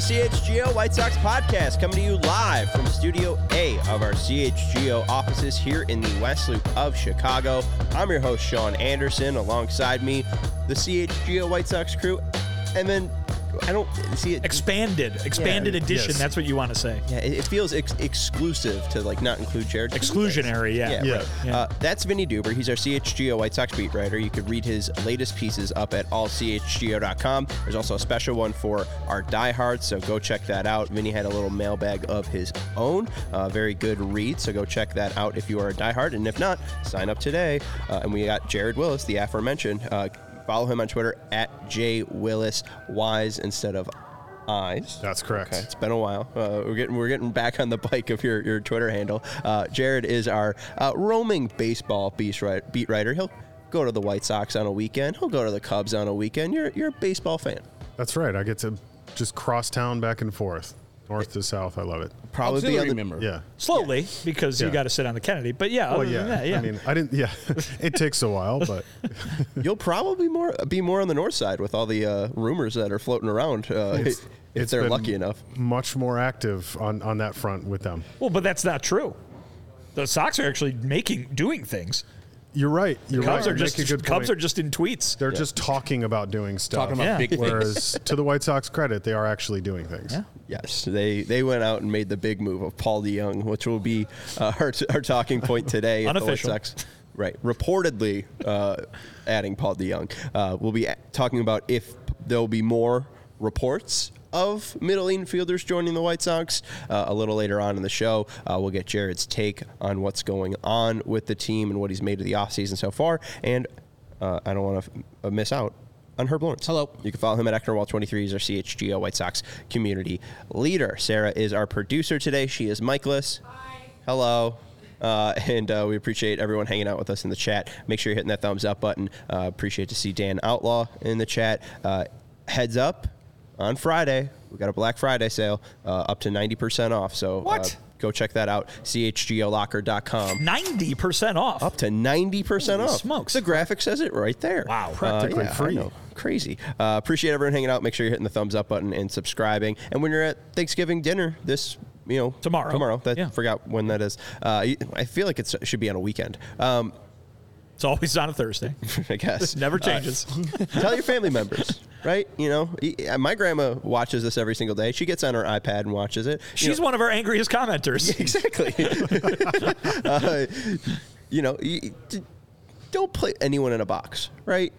The CHGO White Sox podcast, coming to you live from Studio A of our CHGO offices here in the West Loop of Chicago. I'm your host, Sean Anderson. Alongside me, the CHGO White Sox crew. And then I don't see it. Expanded, expanded Yeah, edition. yes. That's what you want to say. Yeah, it, it feels ex- exclusive to like not include Jared. Exclusionary, yeah. Yeah, Yeah. right. Yeah. Uh, that's Vinnie Duber. He's our CHGO White Sox beat writer. You could read his latest pieces up at allchgo.com. There's also a special one for our diehards, so go check that out. Vinnie had a little mailbag of his own. Uh, very good read, so go check that out if you are a diehard. And if not, sign up today. Uh, and we got Jared Wyllys, the aforementioned. Uh, follow him on Twitter at J Wyllys Wise instead of eyes. That's correct. Okay, it's been a while. Uh, we're getting we're getting back on the bike of your, your Twitter handle. Uh, Jared is our uh, roaming baseball beat, right, beat writer. He'll go to the White Sox on a weekend. He'll go to the Cubs on a weekend. You're you're a baseball fan. That's right. I get to just cross town back and forth, north to south. I love it. Probably be on the, member. Yeah. Slowly, because you Yeah. got to sit on the Kennedy. But yeah, Well, other yeah. than that, yeah. I mean, I didn't. Yeah, it takes a while, but You'll probably more be more on the north side with all the uh, rumors that are floating around. Uh, It's- if it's they're been lucky enough. much more active on on that front with them. well, but that's not true. The Sox are actually making, doing things. You're right. You're Cubs right. are just good Cubs point. are just in tweets. They're just talking about doing stuff. Talking about Yeah. big things. Whereas to the White Sox credit, they are actually doing things. Yeah. Yes, they they went out and made the big move of Paul DeJong, which will be uh, our, our talking point today. if the White Unofficial. Sox- right, reportedly uh, adding Paul DeJong. Uh, we'll be talking about if there'll be more reports of middle infielders joining the White Sox uh, a little later on in the show. Uh, we'll get Jared's take on what's going on with the team and what he's made of the offseason so far. And uh, I don't want to f- miss out on Herb Lawrence. Hello. You can follow him at Ecknerwall23. He's our CHGO White Sox community leader. Sarah is our producer today. She is Michaelis. Hi. Hello. Uh, and uh, we appreciate everyone hanging out with us in the chat. Make sure you're hitting that thumbs up button. Uh, appreciate to see Dan Outlaw in the chat. Uh, heads up on Friday, we got a Black Friday sale uh, up to 90% off. So uh, What? go check that out. CHGOlocker.com. Ninety percent off. Up to 90% Holy off. smokes. The graphic says it right there. Wow. Practically yeah, free. Crazy. Uh, appreciate everyone hanging out. Make sure you're hitting the thumbs up button and subscribing. And when you're at Thanksgiving dinner this, you know, Tomorrow. Tomorrow. That, Yeah. Forgot when that is. Uh, I feel like it's, it should be on a weekend. Um, It's always on a Thursday. I guess. Never changes. Tell your family members, right? You know, uh, my grandma watches this every single day. She gets on her iPad and watches it. You She's know- one of our angriest commenters. exactly. uh, you know, don't put anyone in a box, right?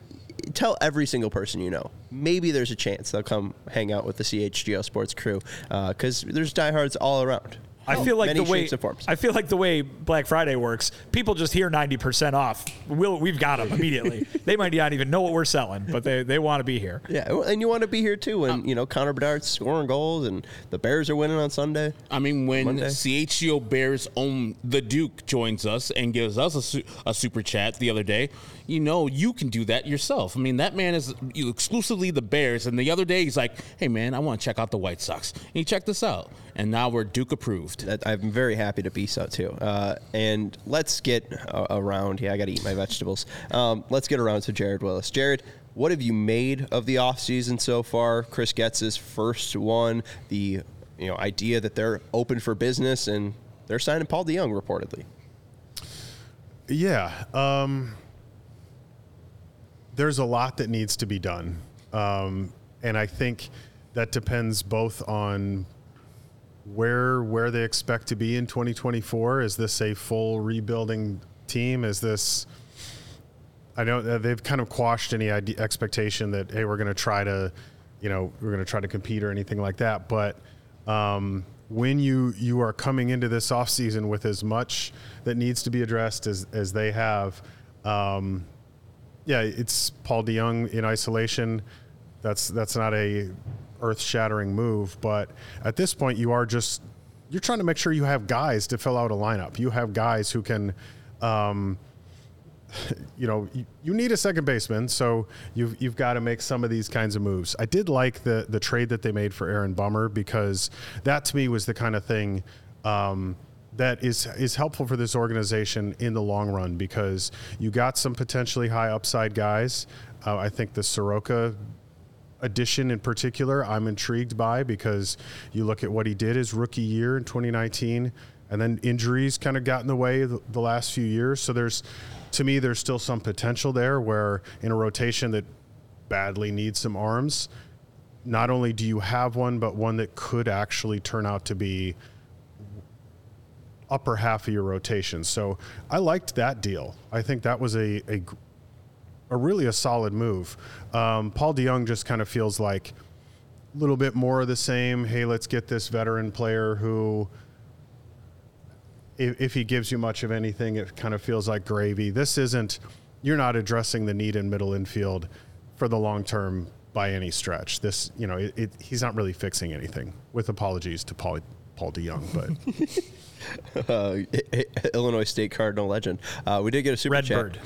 Tell every single person you know. Maybe there's a chance they'll come hang out with the CHGO Sports crew because there's diehards all around. I oh, feel like Many the way and forms. I feel like the way Black Friday works, people just hear ninety percent off. We'll, we've got them immediately. they might not even know what we're selling, but they, they want to be here. yeah, and you want to be here too when um, you know Connor Bedard's scoring goals and the Bears are winning on Sunday. I mean, when Monday. CHGO Bears own the Duke joins us and gives us a, su- a super chat the other day, you know you can do that yourself. I mean, that man is you- exclusively the Bears, and the other day he's like, "Hey man, I want to check out the White Sox." And he checked this out, and now we're Duke approved. I'm very happy to be so too. Uh, and let's get uh, around. Yeah, I got to eat my vegetables. Um, let's get around to Jared Wyllys. Jared, what have you made of the offseason so far? Chris Getz his first one. The you know idea that they're open for business and they're signing Paul DeJong reportedly. Yeah. Um, there's a lot that needs to be done, um, and I think that depends both on where where they expect to be in 2024. Is this a full rebuilding team? Is this I know they've kind of quashed any idea, expectation that hey, we're going to try to, you know, we're going to try to compete or anything like that. But um, when you you are coming into this offseason with as much that needs to be addressed as as they have, um, yeah, it's Paul DeJong in isolation. That's that's not a earth-shattering move, but at this point, you are just you're trying to make sure you have guys to fill out a lineup. You have guys who can. Um, you know, you, need a second baseman, so you've you've got to make some of these kinds of moves. I did like the the trade that they made for Aaron Bummer because that to me was the kind of thing um, that is is helpful for this organization in the long run because you got some potentially high upside guys. Uh, I think the Soroka addition in particular, I'm intrigued by because you look at what he did his rookie year in 2019 and then injuries kind of got in the way the, the, last few years. So there's to me, there's still some potential there where in a rotation that badly needs some arms, not only do you have one, but one that could actually turn out to be upper half of your rotation. So I liked that deal. I think that was a, a, a really a solid move. Um, Paul DeJong just kind of feels like a little bit more of the same. Hey, let's get this veteran player who – if, if he gives you much of anything, it kind of feels like gravy. This isn't, you're not addressing the need in middle infield for the long term by any stretch. This, you know, it, it, he's not really fixing anything. With apologies to Paul Paul DeJong, but uh, Illinois State Cardinal legend. Uh, we did get a super Redbird. chat.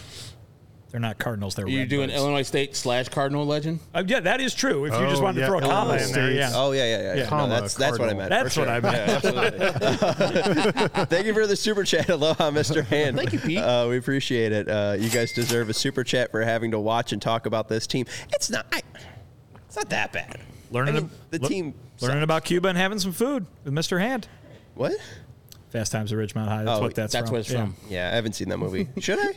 They're not Cardinals. They're You're doing Illinois State slash Cardinal legend. Uh, yeah, that is true. If you just Oh, wanted yeah, to throw a comma in there, State. yeah. Oh yeah, yeah, yeah. Yeah. No, that's that's what I meant. That's for what sure. I meant. Absolutely. Thank you for the super chat. Aloha, Mr. Hand. Thank you, Pete. Uh, we appreciate it. Uh, you guys deserve a super chat for having to watch and talk about this team. It's not. I, it's not that bad. Learning I mean, a- the look- team. Learning sucks. about Cuba and having some food with Mr. Hand. what? Fast Times at Ridgemont High. That's Oh, what that's, That's from. what it's Yeah. from. Yeah, I haven't seen that movie. Should I?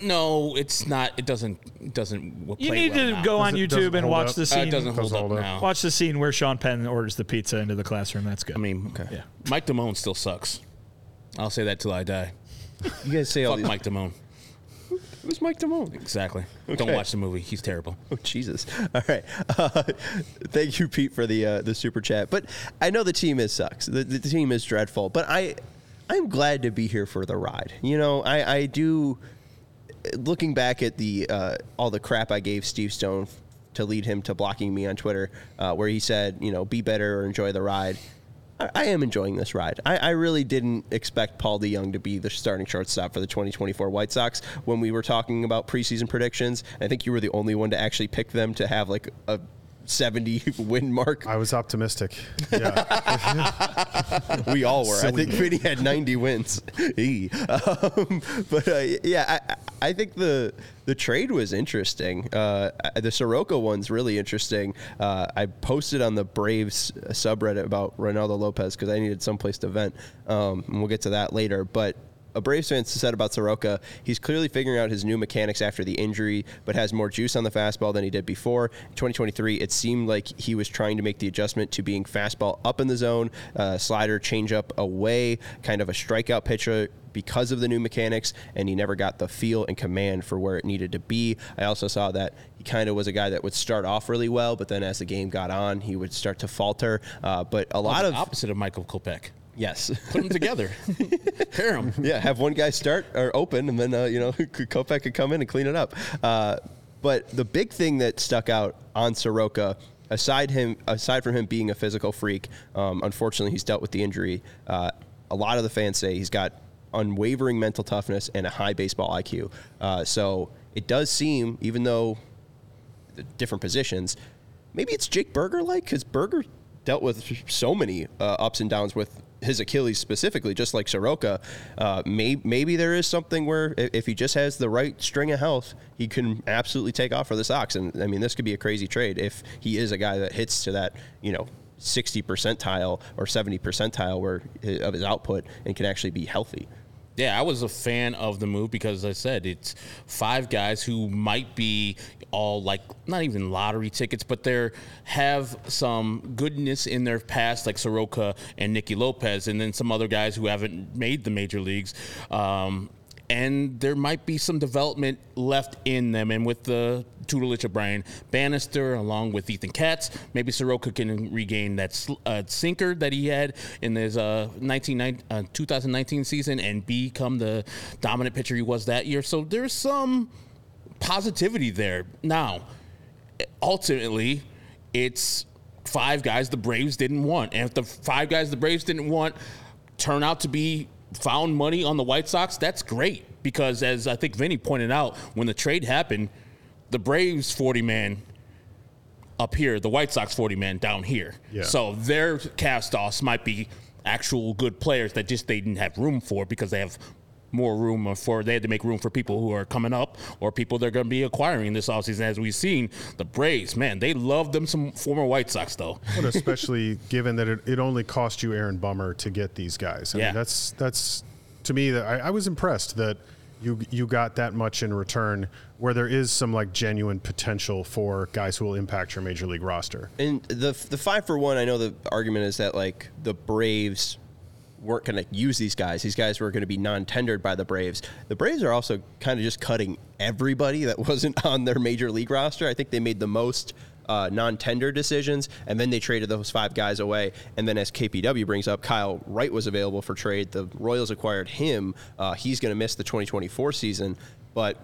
No, it's not. It doesn't. It doesn't. w- You need well to now. go on Does it- does YouTube and hold watch up? the Uh, scene. it doesn't hold Does up hold up. now. Watch the scene where Sean Penn orders the pizza into the classroom. That's good. I mean, Yeah. Mike Damone still sucks. I'll say that till I die. You guys say all Fuck these. Mike Damone. Who's Mike Damone? Exactly. Don't watch the movie. He's terrible. Oh Jesus! All right, uh, thank you, Pete, for the uh, the super chat. But I know the team is sucks. The, the team is dreadful. But I, I'm glad to be here for the ride. You know, I I do. Looking back at the uh, all the crap I gave Steve Stone to lead him to blocking me on Twitter, uh, where he said, you know, be better or enjoy the ride. I, am enjoying this ride. I, I really didn't expect Paul DeJong to be the starting shortstop for the 2024 White Sox when we were talking about preseason predictions. I think you were the only one to actually pick them to have like a 70 win mark. I was optimistic. Yeah, We all were. I think Vinnie had 90 wins. Um, but uh, yeah, I, I think the the trade was interesting. Uh, the Soroka one's really interesting. Uh, I posted on the Braves subreddit about Reynaldo Lopez because I needed someplace to vent, um, and we'll get to that later. But a Braves fan said about Soroka, he's clearly figuring out his new mechanics after the injury, but has more juice on the fastball than he did before. In 2023, it seemed like he was trying to make the adjustment to being fastball up in the zone, uh, slider, changeup away, kind of a strikeout pitcher because of the new mechanics, and he never got the feel and command for where it needed to be. I also saw that he kind of was a guy that would start off really well, but then as the game got on, he would start to falter. Uh, but a lot of opposite of Michael Kopech. Yes. Put them together. Pair them. Yeah, have one guy start or open, and then uh, you know Kopech could come in and clean it up. Uh, but the big thing that stuck out on Soroka, aside him, aside from him being a physical freak, um, unfortunately he's dealt with the injury. Uh, a lot of the fans say he's got unwavering mental toughness and a high baseball IQ. Uh, so it does seem, even though the different positions, maybe it's Jake Burger like because Burger dealt with so many uh, ups and downs with his Achilles specifically, just like Soroka. Uh, may, maybe there is something where if he just has the right string of health, he can absolutely take off for the Sox. And I mean, this could be a crazy trade if he is a guy that hits to that, you know. 60 percentile or 70 percentile where of his output and can actually be healthy. Yeah, I was a fan of the move because as I said it's five guys who might be all like not even lottery tickets, but they have some goodness in their past, like Soroka and Nicky Lopez, and then some other guys who haven't made the major leagues. Um, and there might be some development left in them. And with the tutelage of Brian Bannister, along with Ethan Katz, maybe Soroka can regain that uh, sinker that he had in his uh, 19, uh, 2019 season and become the dominant pitcher he was that year. So there's some positivity there. Now, ultimately, it's five guys the Braves didn't want. And if the five guys the Braves didn't want turn out to be found money on the White Sox, that's great because as I think Vinnie pointed out, when the trade happened, the Braves 40 man up here, the White Sox 40 man down here. Yeah. So their cast offs might be actual good players that just they didn't have room for because they have more room for they had to make room for people who are coming up or people they're going to be acquiring this offseason as we've seen the braves man they love them some former white sox though But especially given that it, it only cost you Aaron Bummer to get these guys. I Yeah. mean, that's that's to me that I, I was impressed that you you got that much in return, where there is some like genuine potential for guys who will impact your major league roster. And the the five for one, I know the argument is that like the Braves weren't going to use these guys. These guys were going to be non-tendered by the Braves. The Braves are also kind of just cutting everybody that wasn't on their major league roster. I think they made the most uh, non-tender decisions, and then they traded those five guys away. And then, as KPW brings up, Kyle Wright was available for trade. The Royals acquired him. Uh, he's going to miss the 2024 season, but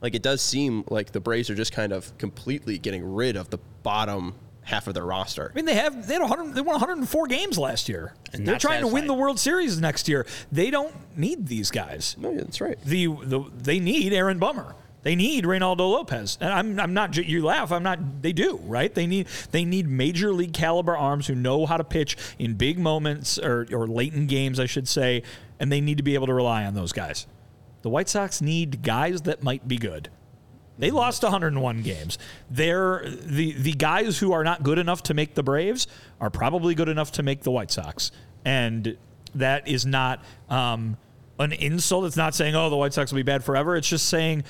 like it does seem like the Braves are just kind of completely getting rid of the bottom half of their roster. I mean, they have they had 100, they won 104 games last year. And They're not trying to win the World Series next year. They don't need these guys. No, yeah, that's right. The, the they need Aaron Bummer. They need Reynaldo Lopez. And I'm, I'm not you laugh, I'm not they do, right? They need they need major league caliber arms who know how to pitch in big moments or or late in games, I should say, and they need to be able to rely on those guys. The White Sox need guys that might be good. They lost 101 games. They're the the guys who are not good enough to make the Braves are probably good enough to make the White Sox, and that is not um, an insult. It's not saying oh the White Sox will be bad forever. It's just saying,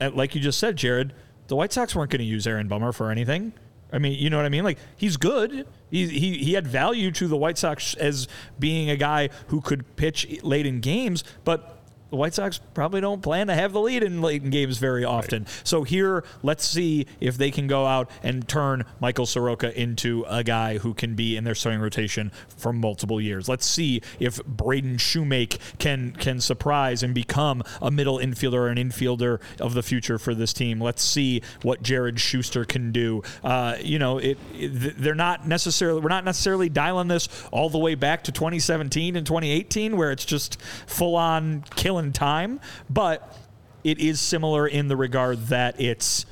uh, like you just said, Jared, the White Sox weren't going to use Aaron Bummer for anything. I mean, you know what I mean? Like he's good. He, he he had value to the White Sox as being a guy who could pitch late in games, but the White Sox probably don't plan to have the lead in late in games very often. So here, let's see if they can go out and turn Michael Soroka into a guy who can be in their starting rotation for multiple years. Let's see if Braden Shewmake can can surprise and become a middle infielder or an infielder of the future for this team. Let's see what Jared Schuster can do. Uh, you know, it, it they're not necessarily we're not necessarily dialing this all the way back to 2017 and 2018 where it's just full on killing time, but it is similar in the regard that it's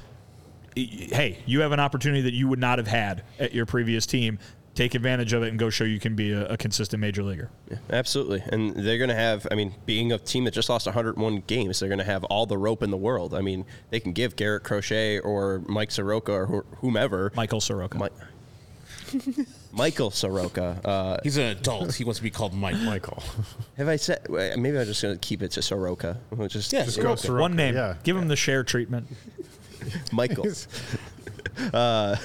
hey, you have an opportunity that you would not have had at your previous team. Take advantage of it and go show you can be a, a consistent major leaguer. Absolutely. And they're going to have, I mean, being a team that just lost 101 games, they're going to have all the rope in the world. I mean, they can give Garrett Crochet or Mike Soroka or wh- whomever. Michael Soroka. Mi- Michael Soroka. Uh, he's an adult he wants to be called mike Michael, have I said, wait, maybe I'm just going to keep it to Soroka. We'll just, Yeah, just go Soroka. Soroka. One name. Yeah, Give him the Cher treatment. Michael. uh,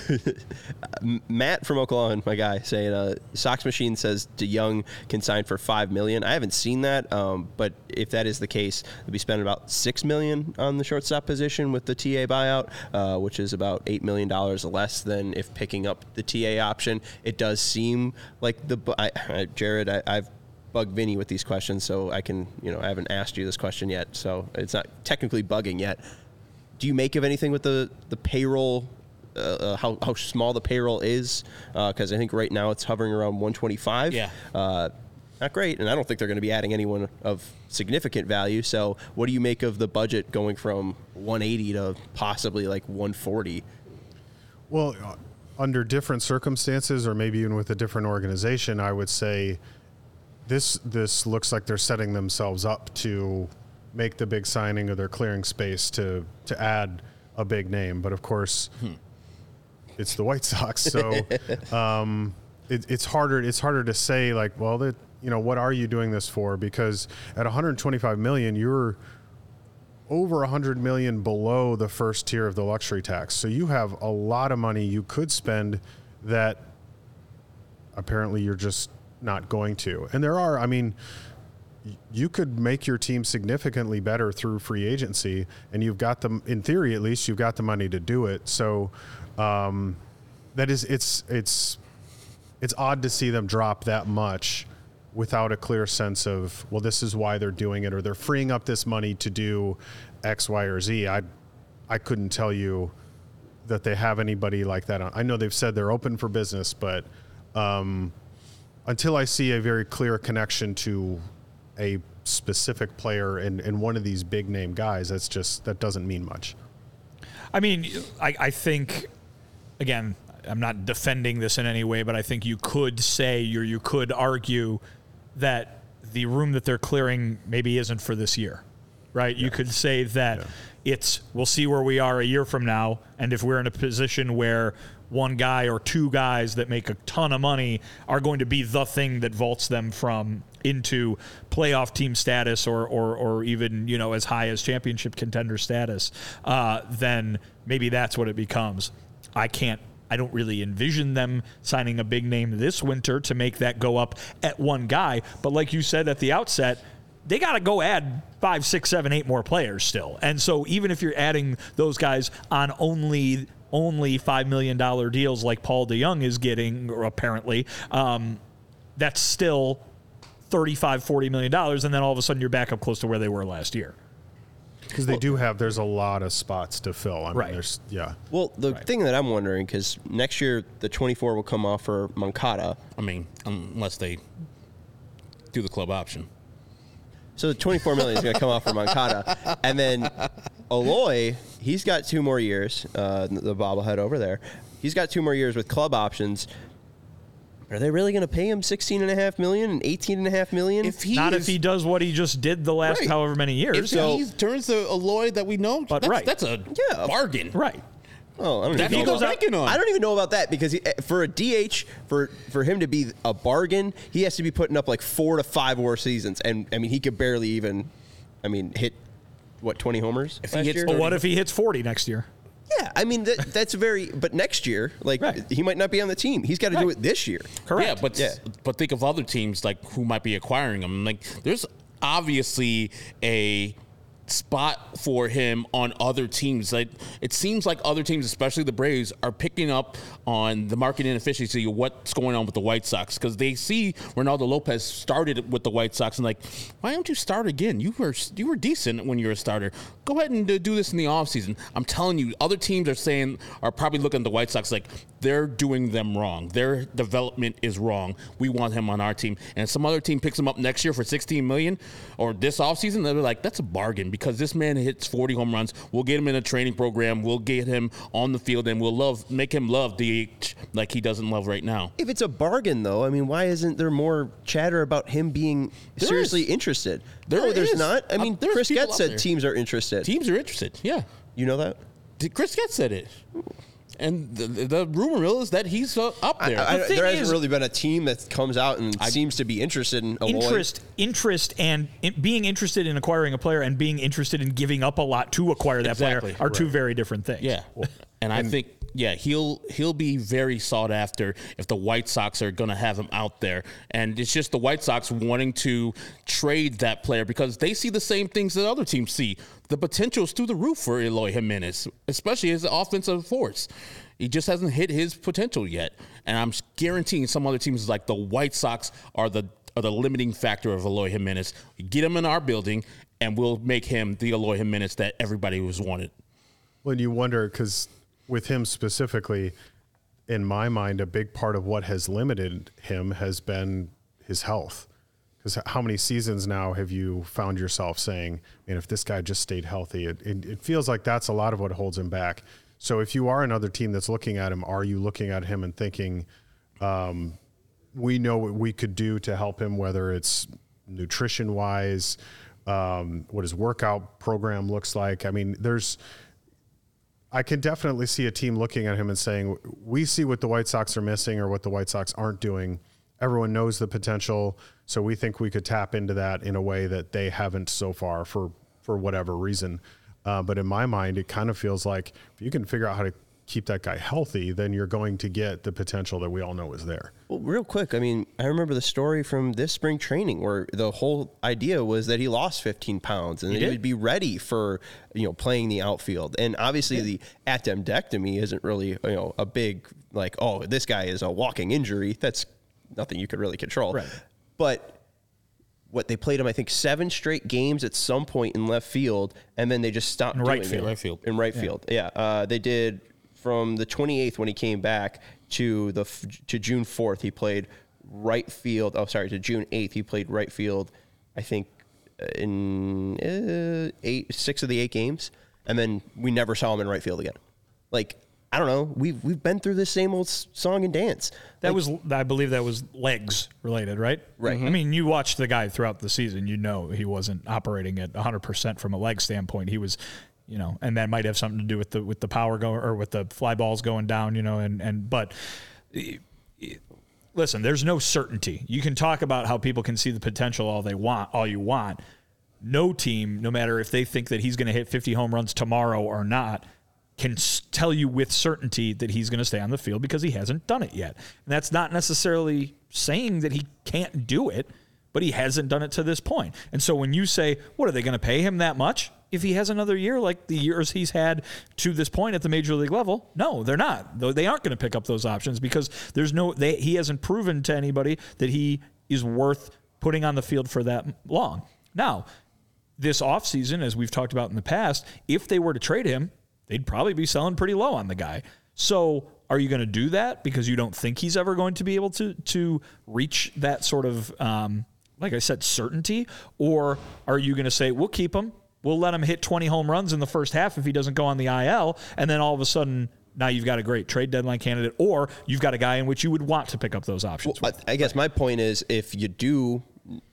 Matt from Oklahoma, my guy, saying uh, Sox Machine says DeJong can sign for five million. I haven't seen that, um, but if that is the case, they'll be spending about six million on the shortstop position with the TA buyout, uh, which is about eight million dollars less than if picking up the TA option. It does seem like the I, Jared. I, I've bug Vinnie with these questions, so I can, you know, I haven't asked you this question yet, so it's not technically bugging yet. Do you make of anything with the the payroll? Uh, uh, how how small the payroll is? Because I think right now it's hovering around 125. Yeah. Uh, not great, and I don't think they're going to be adding anyone of significant value. So, what do you make of the budget going from 180 to possibly like 140? Well, uh, under different circumstances, or maybe even with a different organization, I would say this this looks like they're setting themselves up to make the big signing, or they're clearing space to to add a big name. But of course, it's the White Sox, so um, it, it's harder. It's harder to say like, well, that you know, what are you doing this for? Because at 125 million, you're over 100 million below the first tier of the luxury tax. So you have a lot of money you could spend that apparently you're just not going to. And there are, I mean, you could make your team significantly better through free agency, and you've got them in theory at least. You've got the money to do it. So um, that is it's it's it's odd to see them drop that much without a clear sense of well, this is why they're doing it, or they're freeing up this money to do X, Y, or Z. I I couldn't tell you that they have anybody like that. I know they've said they're open for business, but um, until I see a very clear connection to a specific player and, and one of these big name guys, that's just that doesn't mean much. I mean, I, I think again, I'm not defending this in any way, but I think you could say or you could argue that the room that they're clearing maybe isn't for this year, right? Yeah. You could say that yeah. it's we'll see where we are a year from now, and if we're in a position where one guy or two guys that make a ton of money are going to be the thing that vaults them from into playoff team status or or, or even you know as high as championship contender status, uh, then maybe that's what it becomes. I can't. I don't really envision them signing a big name this winter to make that go up at one guy. But like you said at the outset, they got to go add five, six, seven, eight more players still. And so even if you're adding those guys on only only $5 million deals like Paul DeJong is getting, or apparently, um, that's still 35 $40 million. And then all of a sudden you're back up close to where they were last year. Because they well, do have, there's a lot of spots to fill. I mean, right. there's, yeah. Well, the right. thing that I'm wondering, because next year the 24 will come off for Moncada. I mean, unless they do the club option. So the 24 million is going to come off for Moncada, and then Eloy, he's got two more years. Uh, the bobblehead over there, he's got two more years with club options. Are they really going to pay him 16 and a half million and 18 and a half million? If he Not is, if he does what he just did the last right. however many years. If so, he turns to a Eloy that we know, but that's, right. that's a yeah. bargain. Right. Oh, I don't, even know about, I don't even know about that because he, eh, for a DH, for for him to be a bargain, he has to be putting up like four to five more seasons, and I mean he could barely even, I mean hit what twenty homers. If he hits, well, what if he hits forty next year? Yeah, I mean that, that's very. But next year, like right. he might not be on the team. He's got to right. do it this year. Correct. Yeah, but yeah. but think of other teams like who might be acquiring him. Like there's obviously a spot for him on other teams. Like it seems like other teams, especially the Braves, are picking up on the market inefficiency of what's going on with the White Sox because they see Reynaldo Lopez started with the White Sox and like, why don't you start again? You were you were decent when you were a starter. Go ahead and do this in the offseason. I'm telling you, other teams are saying are probably looking at the White Sox like they're doing them wrong. Their development is wrong. We want him on our team. And some other team picks him up next year for 16 million or this offseason, they're like, that's a bargain because this man hits 40 home runs. We'll get him in a training program. We'll get him on the field and we'll love make him love DH like he doesn't love right now. If it's a bargain though, I mean, why isn't there more chatter about him being there seriously is. interested? There no, there's is. not. I mean, uh, Chris Getz said teams are interested. Teams are interested. Yeah. You know that? Chris Getz said it. And the, the rumor mill is that he's uh, up there. I, I, the there hasn't is, really been a team that comes out and I, seems to be interested in interest, interest, and in being interested in acquiring a player and being interested in giving up a lot to acquire that exactly, player are right. two very different things. Yeah, and I think yeah, he'll he'll be very sought after if the White Sox are going to have him out there. And it's just the White Sox wanting to trade that player because they see the same things that other teams see. The potential's through the roof for Eloy Jimenez, especially his offensive force. He just hasn't hit his potential yet. And I'm guaranteeing some other teams like the White Sox are the are the limiting factor of Eloy Jimenez. Get him in our building, and we'll make him the Eloy Jimenez that everybody was wanted. When you wonder, because with him specifically, in my mind, a big part of what has limited him has been his health. Because how many seasons now have you found yourself saying, "Man, if this guy just stayed healthy," it, it, it feels like that's a lot of what holds him back. So if you are another team that's looking at him, are you looking at him and thinking, um, "We know what we could do to help him, whether it's nutrition wise, um, what his workout program looks like." I mean, there's I can definitely see a team looking at him and saying, "We see what the White Sox are missing or what the White Sox aren't doing, everyone knows the potential. So we think we could tap into that in a way that they haven't so far for for whatever reason. Uh, but in my mind, it kind of feels like if you can figure out how to keep that guy healthy, then you're going to get the potential that we all know is there. Well, real quick, I mean, I remember the story from this spring training where the whole idea was that he lost 15 pounds and he, he would be ready for you know playing the outfield. And obviously, yeah. the appendectomy isn't really you know a big like oh this guy is a walking injury. That's nothing you could really control. Right. But what they played him, I think, seven straight games at some point in left field, and then they just stopped in right field. It. Right field. In right yeah. field, yeah. Uh, they did from the 28th when he came back to the to June 4th. He played right field. Oh, sorry, to June 8th he played right field. I think uh, in uh, eight, six of the eight games, and then we never saw him in right field again. Like I don't know. We've we've been through the same old song and dance. That like, was, I believe, that was legs related, right? Right. Mm-hmm. I mean, you watched the guy throughout the season. You know he wasn't operating at 100 percent from a leg standpoint. He was, you know, and that might have something to do with the with the power going or with the fly balls going down. You know, and and but. listen, there's no certainty. You can talk about how people can see the potential all they want, all you want. No team, no matter if they think that he's going to hit 50 home runs tomorrow or not, can tell you with certainty that he's going to stay on the field because he hasn't done it yet. And that's not necessarily saying that he can't do it, but he hasn't done it to this point. And so when you say, what are they going to pay him that much? If he has another year like the years he's had to this point at the major league level, no, they're not. They aren't going to pick up those options because there's no they, he hasn't proven to anybody that he is worth putting on the field for that long. Now, this offseason, as we've talked about in the past, if they were to trade him, they'd probably be selling pretty low on the guy. So are you going to do that because you don't think he's ever going to be able to to reach that sort of um, like I said certainty, or are you going to say we'll keep him, we'll let him hit 20 home runs in the first half if he doesn't go on the IL, and then all of a sudden now you've got a great trade deadline candidate, or you've got a guy in which you would want to pick up those options. Well, I, I, guess my point is if you do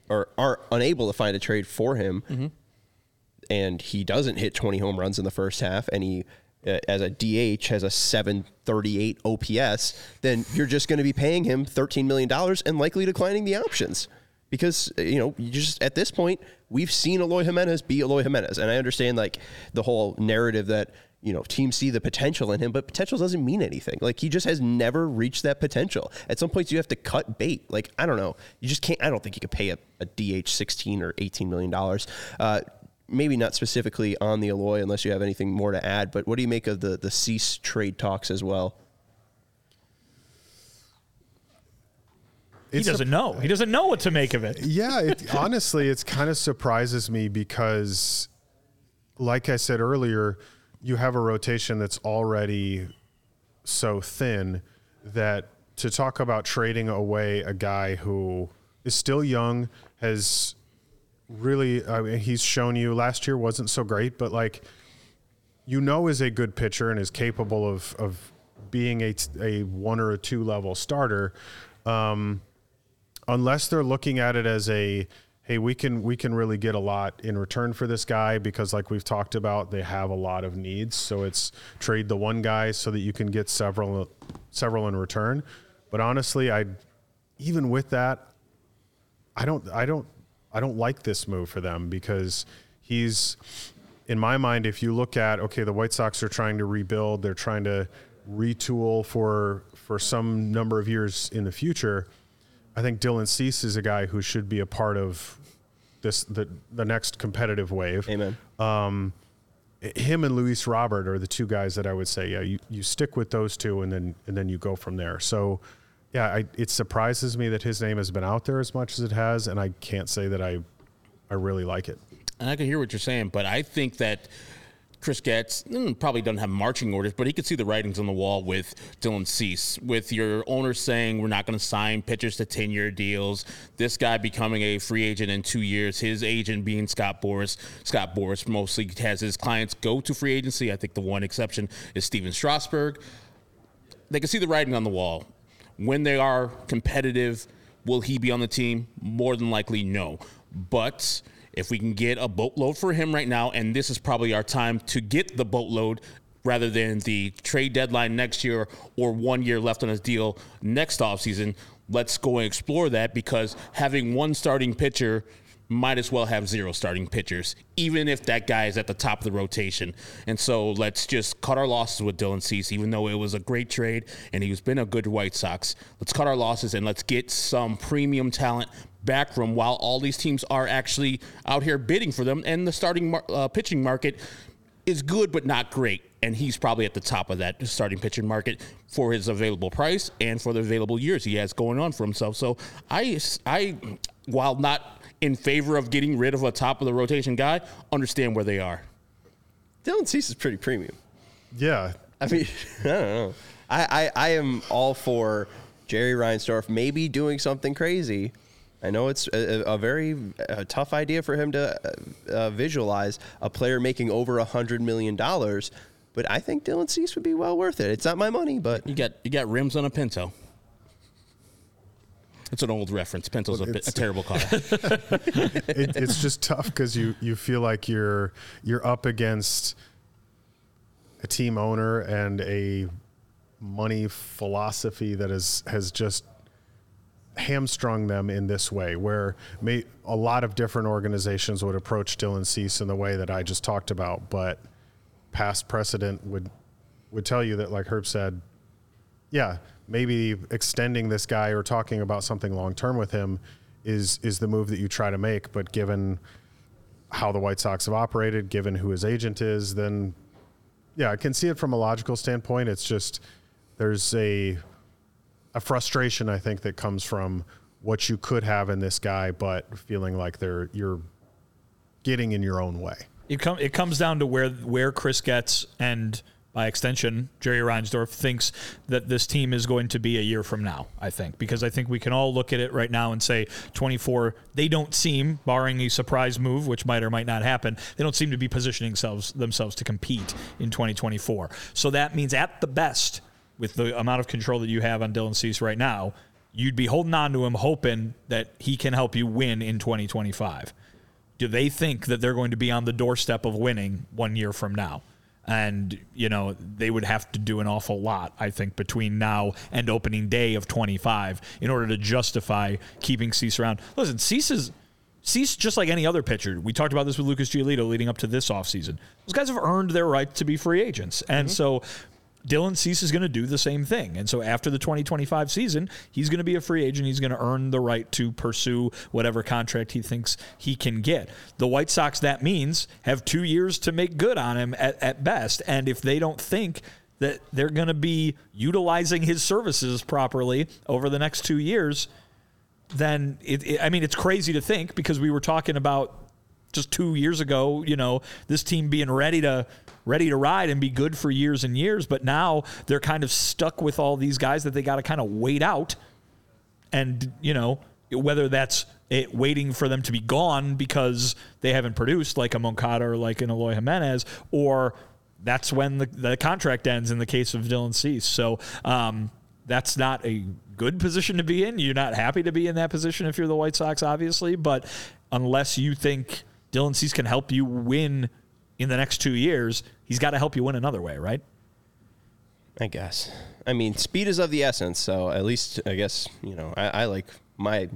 or are unable to find a trade for him. Mm-hmm and he doesn't hit 20 home runs in the first half, and he uh, as a DH has a 738 OPS, then you're just going to be paying him 13 million dollars and likely declining the options because uh, you know you just at this point we've seen Eloy Jimenez be Eloy Jimenez, and I understand like the whole narrative that you know teams see the potential in him, but potential doesn't mean anything. Like he just has never reached that potential. At some points you have to cut bait. Like I don't know, you just can't. I don't think you could pay a, a DH 16 or 18 million dollars. Uh, maybe not specifically on the Eloy, unless you have anything more to add. But what do you make of the the Cease trade talks as well? He it's doesn't know. He doesn't know what to make of it. Yeah, it, honestly, it kind of surprises me because, like I said earlier, you have a rotation that's already so thin that to talk about trading away a guy who is still young, has really, I mean, he's shown you last year wasn't so great, but like, you know, is a good pitcher and is capable of, of being a, a one or a two level starter. Um, unless they're looking at it as a, hey, we can we can really get a lot in return for this guy because, like we've talked about, they have a lot of needs. So it's trade the one guy so that you can get several several in return. But honestly, I even with that, I don't I don't I don't like this move for them because he's, in my mind, if you look at okay, the White Sox are trying to rebuild, they're trying to retool for for some number of years in the future. I think Dylan Cease is a guy who should be a part of this the the next competitive wave. Amen. Um, him and Luis Robert are the two guys that I would say, yeah, you, you stick with those two and then and then you go from there. So yeah, I, it surprises me that his name has been out there as much as it has, and I can't say that I, I really like it. And I can hear what you're saying, but I think that Chris Getz mm, probably doesn't have marching orders, but he could see the writings on the wall with Dylan Cease, with your owner saying we're not going to sign pitchers to 10 year deals. This guy becoming a free agent in two years, his agent being Scott Boras. Scott Boras mostly has his clients go to free agency. I think the one exception is Stephen Strasburg. They can see the writing on the wall when they are competitive, will he be on the team? More than likely, no. But if we can get a boatload for him right now, and this is probably our time to get the boatload rather than the trade deadline next year or one year left on his deal next offseason, let's go and explore that because having one starting pitcher might as well have zero starting pitchers, even if that guy is at the top of the rotation. And so let's just cut our losses with Dylan Cease, even though it was a great trade and he's been a good White Sox. Let's cut our losses and let's get some premium talent back from while all these teams are actually out here bidding for them. And the starting mar- uh, pitching market is good, but not great. And he's probably at the top of that starting pitching market for his available price and for the available years he has going on for himself. So I, I, while not in favor of getting rid of a top of the rotation guy, understand where they are. Dylan Cease is pretty premium. Yeah. I mean, I don't know. I, I, I am all for Jerry Reinsdorf maybe doing something crazy. I know it's a, a very a tough idea for him to uh, uh, visualize a player making over a hundred million dollars, but I think Dylan Cease would be well worth it. It's not my money, but You got you got rims on a Pinto. It's an old reference. Pinto's a, a terrible car. it, it's just tough because you you feel like you're you're up against a team owner and a money philosophy that is has just hamstrung them in this way where may, a lot of different organizations would approach Dylan Cease in the way that I just talked about but past precedent would would tell you that like Herb said yeah, maybe extending this guy or talking about something long term with him is is the move that you try to make. But given how the White Sox have operated, given who his agent is, then yeah, I can see it from a logical standpoint. It's just there's a a frustration I think that comes from what you could have in this guy, but feeling like they're you're getting in your own way. It, com- it comes down to where where Chris Getz and by extension Jerry Reinsdorf thinks that this team is going to be a year from now. I think because I think we can all look at it right now and say 24. They don't seem, barring a surprise move, which might or might not happen, they don't seem to be positioning themselves themselves to compete in 2024. So that means at the best, with the amount of control that you have on Dylan Cease right now, you'd be holding on to him, hoping that he can help you win in 2025 do they think that they're going to be on the doorstep of winning one year from now? And, you know, they would have to do an awful lot, I think, between now and opening day of 25 in order to justify keeping Cease around. Listen, Cease is. Cease, just like any other pitcher, we talked about this with Lucas Giolito leading up to this offseason. Those guys have earned their right to be free agents. And mm-hmm. so Dylan Cease is going to do the same thing. And so after the 2025 season, he's going to be a free agent. He's going to earn the right to pursue whatever contract he thinks he can get. The White Sox, that means, have two years to make good on him at, at best. And if they don't think that they're going to be utilizing his services properly over the next two years, then it, it, I mean, it's crazy to think because we were talking about just two years ago, you know, this team being ready to ready to ride and be good for years and years, but now they're kind of stuck with all these guys that they got to kind of wait out, and you know whether that's it, waiting for them to be gone because they haven't produced like a Moncada or like an Eloy Jimenez, or that's when the, the contract ends in the case of Dylan Cease. So um, that's not a good position to be in. You're not happy to be in that position if you're the White Sox, obviously, but unless you think Dylan Cease can help you win in the next two years, he's got to help you win another way, right? I guess. I mean, speed is of the essence. So at least, I guess, you know, I, I like my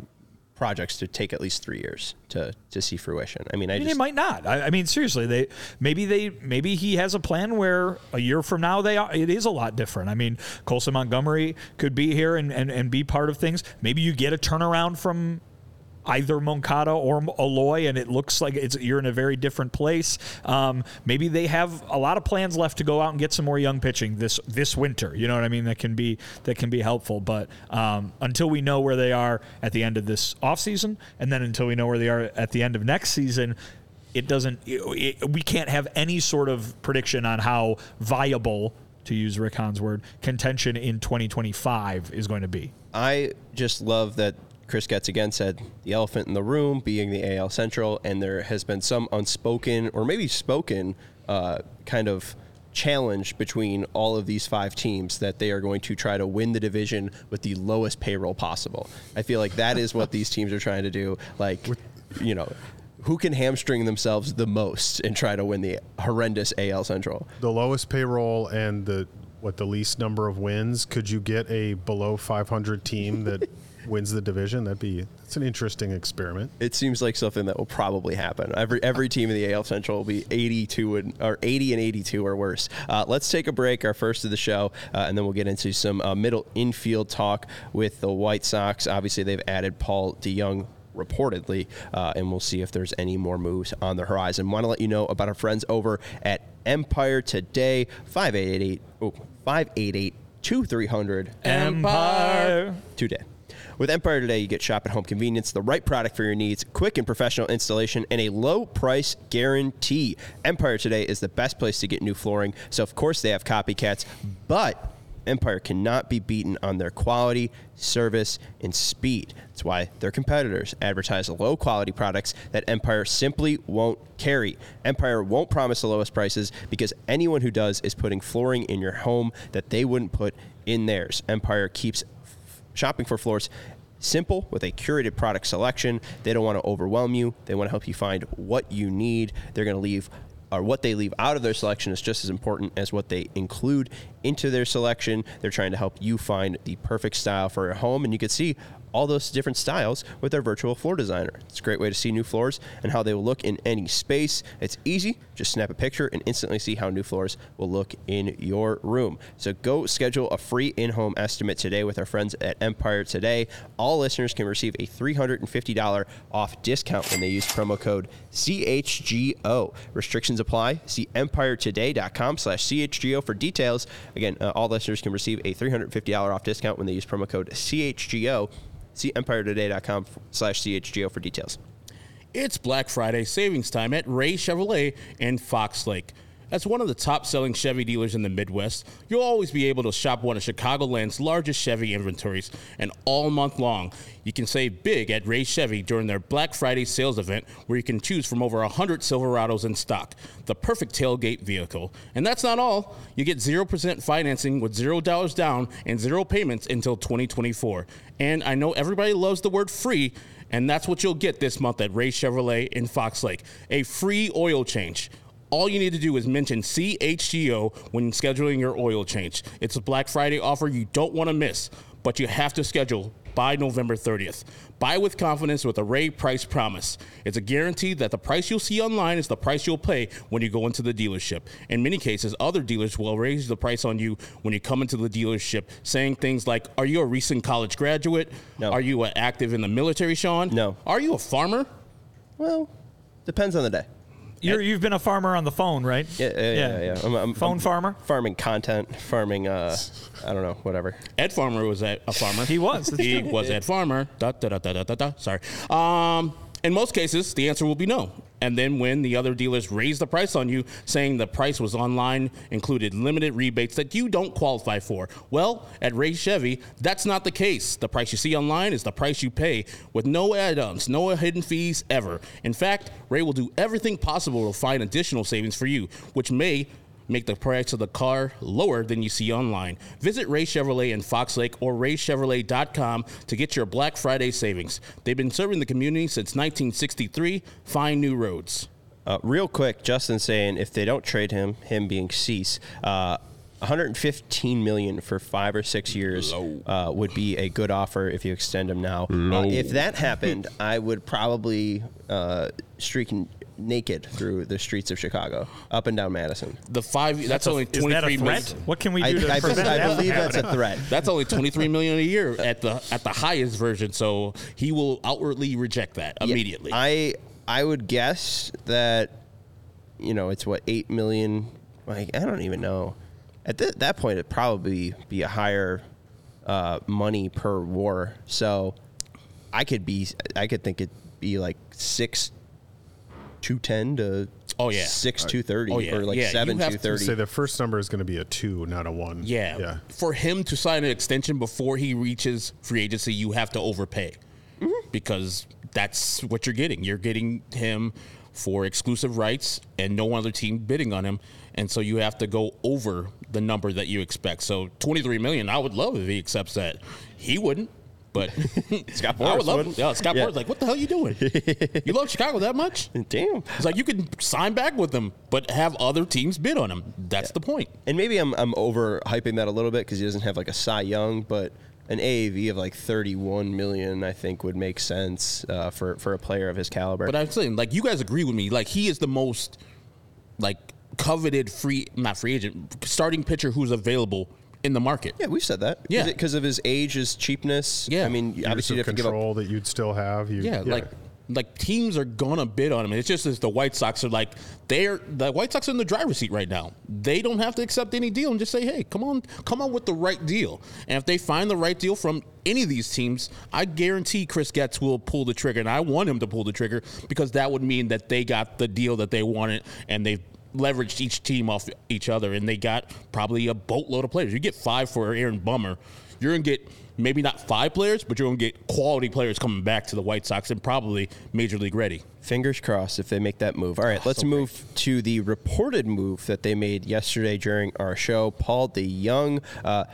projects to take at least three years to, to see fruition. I mean, I, I mean, just, it might not. I, I mean, seriously, they maybe they maybe he has a plan where a year from now they are, it is a lot different. I mean, Colson Montgomery could be here and, and, and be part of things. Maybe you get a turnaround from either Moncada or Eloy, and it looks like it's you're in a very different place. Um, maybe they have a lot of plans left to go out and get some more young pitching this this winter. You know what I mean? That can be that can be helpful. But um, until we know where they are at the end of this offseason, and then until we know where they are at the end of next season. It doesn't. It, we can't have any sort of prediction on how viable, to use Rick Hahn's word, contention in 2025 is going to be. I just love that Chris Getz again said the elephant in the room being the AL Central, and there has been some unspoken or maybe spoken uh, kind of challenge between all of these five teams that they are going to try to win the division with the lowest payroll possible. I feel like that is what these teams are trying to do. Like, you know, who can hamstring themselves the most and try to win the horrendous AL Central? The lowest payroll and the what the least number of wins. Could you get a below 500 team that wins the division. That'd be it's an interesting experiment. It seems like something that will probably happen. Every every team in the AL Central will be 82 and or 80 and 82 or worse. Uh, let's take a break, our first of the show, uh, and then we'll get into some uh, middle infield talk with the White Sox. Obviously, they've added Paul DeJong reportedly, uh, and we'll see if there's any more moves on the horizon. Want to let you know about our friends over at Empire today, 588 oh, 588 2300 Empire. today. With Empire Today, you get shop at home convenience, the right product for your needs, quick and professional installation, and a low price guarantee. Empire Today is the best place to get new flooring, so of course they have copycats, but Empire cannot be beaten on their quality, service, and speed. That's why their competitors advertise low quality products that Empire simply won't carry. Empire won't promise the lowest prices because anyone who does is putting flooring in your home that they wouldn't put in theirs. Empire keeps shopping for floors simple with a curated product selection. They don't want to overwhelm you. They want to help you find what you need. They're going to leave or what they leave out of their selection is just as important as what they include into their selection. They're trying to help you find the perfect style for your home and you can see all those different styles with their virtual floor designer. It's a great way to see new floors and how they will look in any space. It's easy, just snap a picture and instantly see how new floors will look in your room. So go schedule a free in home estimate today with our friends at Empire Today. All listeners can receive a $350 off discount when they use promo code CHGO. Restrictions apply. See empiretoday.com slash CHGO for details. Again, uh, all listeners can receive a $350 off discount when they use promo code CHGO. See empiretoday.com slash CHGO for details. It's Black Friday savings time at Ray Chevrolet in Fox Lake. As one of the top selling Chevy dealers in the Midwest, you'll always be able to shop one of Chicagoland's largest Chevy inventories. And all month long, you can save big at Ray Chevy during their Black Friday sales event where you can choose from over 100 Silverados in stock, the perfect tailgate vehicle. And that's not all. You get 0% financing with $0 down and zero payments until 2024. And I know everybody loves the word free. And that's what you'll get this month at Ray Chevrolet in Fox Lake a free oil change. All you need to do is mention CHGO when scheduling your oil change. It's a Black Friday offer you don't want to miss, but you have to schedule by November 30th. Buy with confidence with a Ray Price Promise. It's a guarantee that the price you'll see online is the price you'll pay when you go into the dealership. In many cases, other dealers will raise the price on you when you come into the dealership, saying things like, Are you a recent college graduate? No. Are you active in the military, Sean? No. Are you a farmer? Well, depends on the day. You're, you've been a farmer on the phone, right? Yeah, yeah, yeah. yeah. I'm, I'm- Phone I'm farmer? Farming content, farming, uh, I don't know, whatever. Ed Farmer was a, a farmer. He was, that's He true. was Ed Farmer. Da, da, da, da, da, da, da. Sorry. Um, in most cases, the answer will be no. And then when the other dealers raise the price on you, saying the price was online, included limited rebates that you don't qualify for. Well, at Ray Chevy, that's not the case. The price you see online is the price you pay with no add-ons, no hidden fees ever. In fact, Ray will do everything possible to find additional savings for you, which may make the price of the car lower than you see online. Visit Ray Chevrolet in Fox Lake or raychevrolet.com to get your Black Friday savings. They've been serving the community since 1963. Find new roads. Uh, real quick, Justin saying if they don't trade him, him being Cease, uh, 115 million for five or six years uh, would be a good offer if you extend him now. Uh, if that happened, I would probably uh, streak naked through the streets of Chicago, up and down Madison. The five that's, only a 23 threat? million. What can we I, do to I, prevent I that? believe that's a threat. That's only 23 million a year at the at the highest version, so he will outwardly reject that Yeah, immediately. I I would guess that you know it's what eight million. Like I don't even know. At th- that point, it'd probably be a higher uh, money per war. So I could be. I could think it'd be like six two ten to Oh, yeah. six two thirty Oh, yeah. or like Yeah, you seven have two to Say the first number is going to be a two, not a one. Yeah. Yeah. For him to sign an extension before he reaches free agency, you have to overpay mm-hmm. because that's what you're getting. You're getting him for exclusive rights and no other team bidding on him. And so you have to go over the number that you expect. So 23 million, I would love if he accepts that. He wouldn't. But Scott I would Boras love. Yeah, Scott Yeah. Boras, like, what the hell are you doing? you love Chicago that much? Damn. It's like you can sign back with them, but have other teams bid on him. That's the point. And maybe I'm I'm over hyping that a little bit because he doesn't have like a Cy Young, but an AAV of like 31 million, I think, would make sense uh, for for a player of his caliber. But I'm saying, like, you guys agree with me. Like, he is the most, like, coveted free, not free agent, starting pitcher who's available in the market. yeah, we've said that. Yeah. because of his age, his cheapness. Yeah. I mean, Years obviously you of have to give up. control that you'd still have. You, Yeah, like like teams are gonna bid on him. It's just as the White Sox are like they're the White Sox are in the driver's seat right now. They don't have to accept any deal and just say, hey, come on, come on with the right deal. And if they find the right deal from any of these teams, I guarantee Chris Getz will pull the trigger, and I want him to pull the trigger because that would mean that they got the deal that they wanted and they've leveraged each team off each other and they got probably a boatload of players. You get five for Aaron Bummer, you're gonna get maybe not five players, but you're gonna get quality players coming back to the White Sox and probably major league ready. Fingers crossed if they make that move. All right, let's move to the reported move that they made yesterday during our show. Paul DeJong, uh,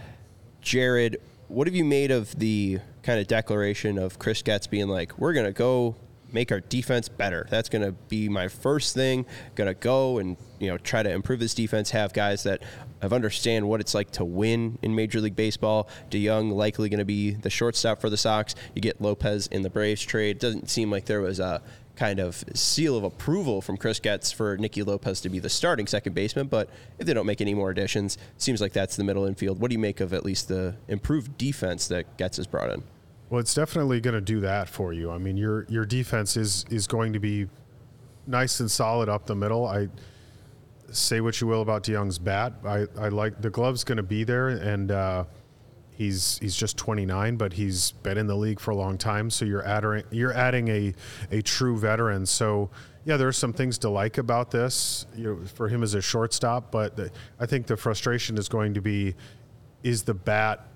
Jared, what have you made of the kind of declaration of Chris Getz being like, "We're gonna go make our defense better. That's gonna be my first thing. Gonna go and you know try to improve this defense. Have guys that have understand what it's like to win in Major League Baseball. DeJong likely going to be the shortstop for the Sox. You get Lopez in the Braves trade. Doesn't seem like there was a kind of seal of approval from Chris Getz for Nicky Lopez to be the starting second baseman. But if they don't make any more additions, seems like that's the middle infield. What do you make of at least the improved defense that Getz has brought in? Well, it's definitely going to do that for you. I mean, your your defense is is going to be nice and solid up the middle. I say what you will about DeJong's bat. I, I like the glove's going to be there, and uh, he's he's just 29, but he's been in the league for a long time. So you're adding you're adding a a true veteran. So yeah, there are some things to like about this you know, for him as a shortstop, but the, I think the frustration is going to be is the bat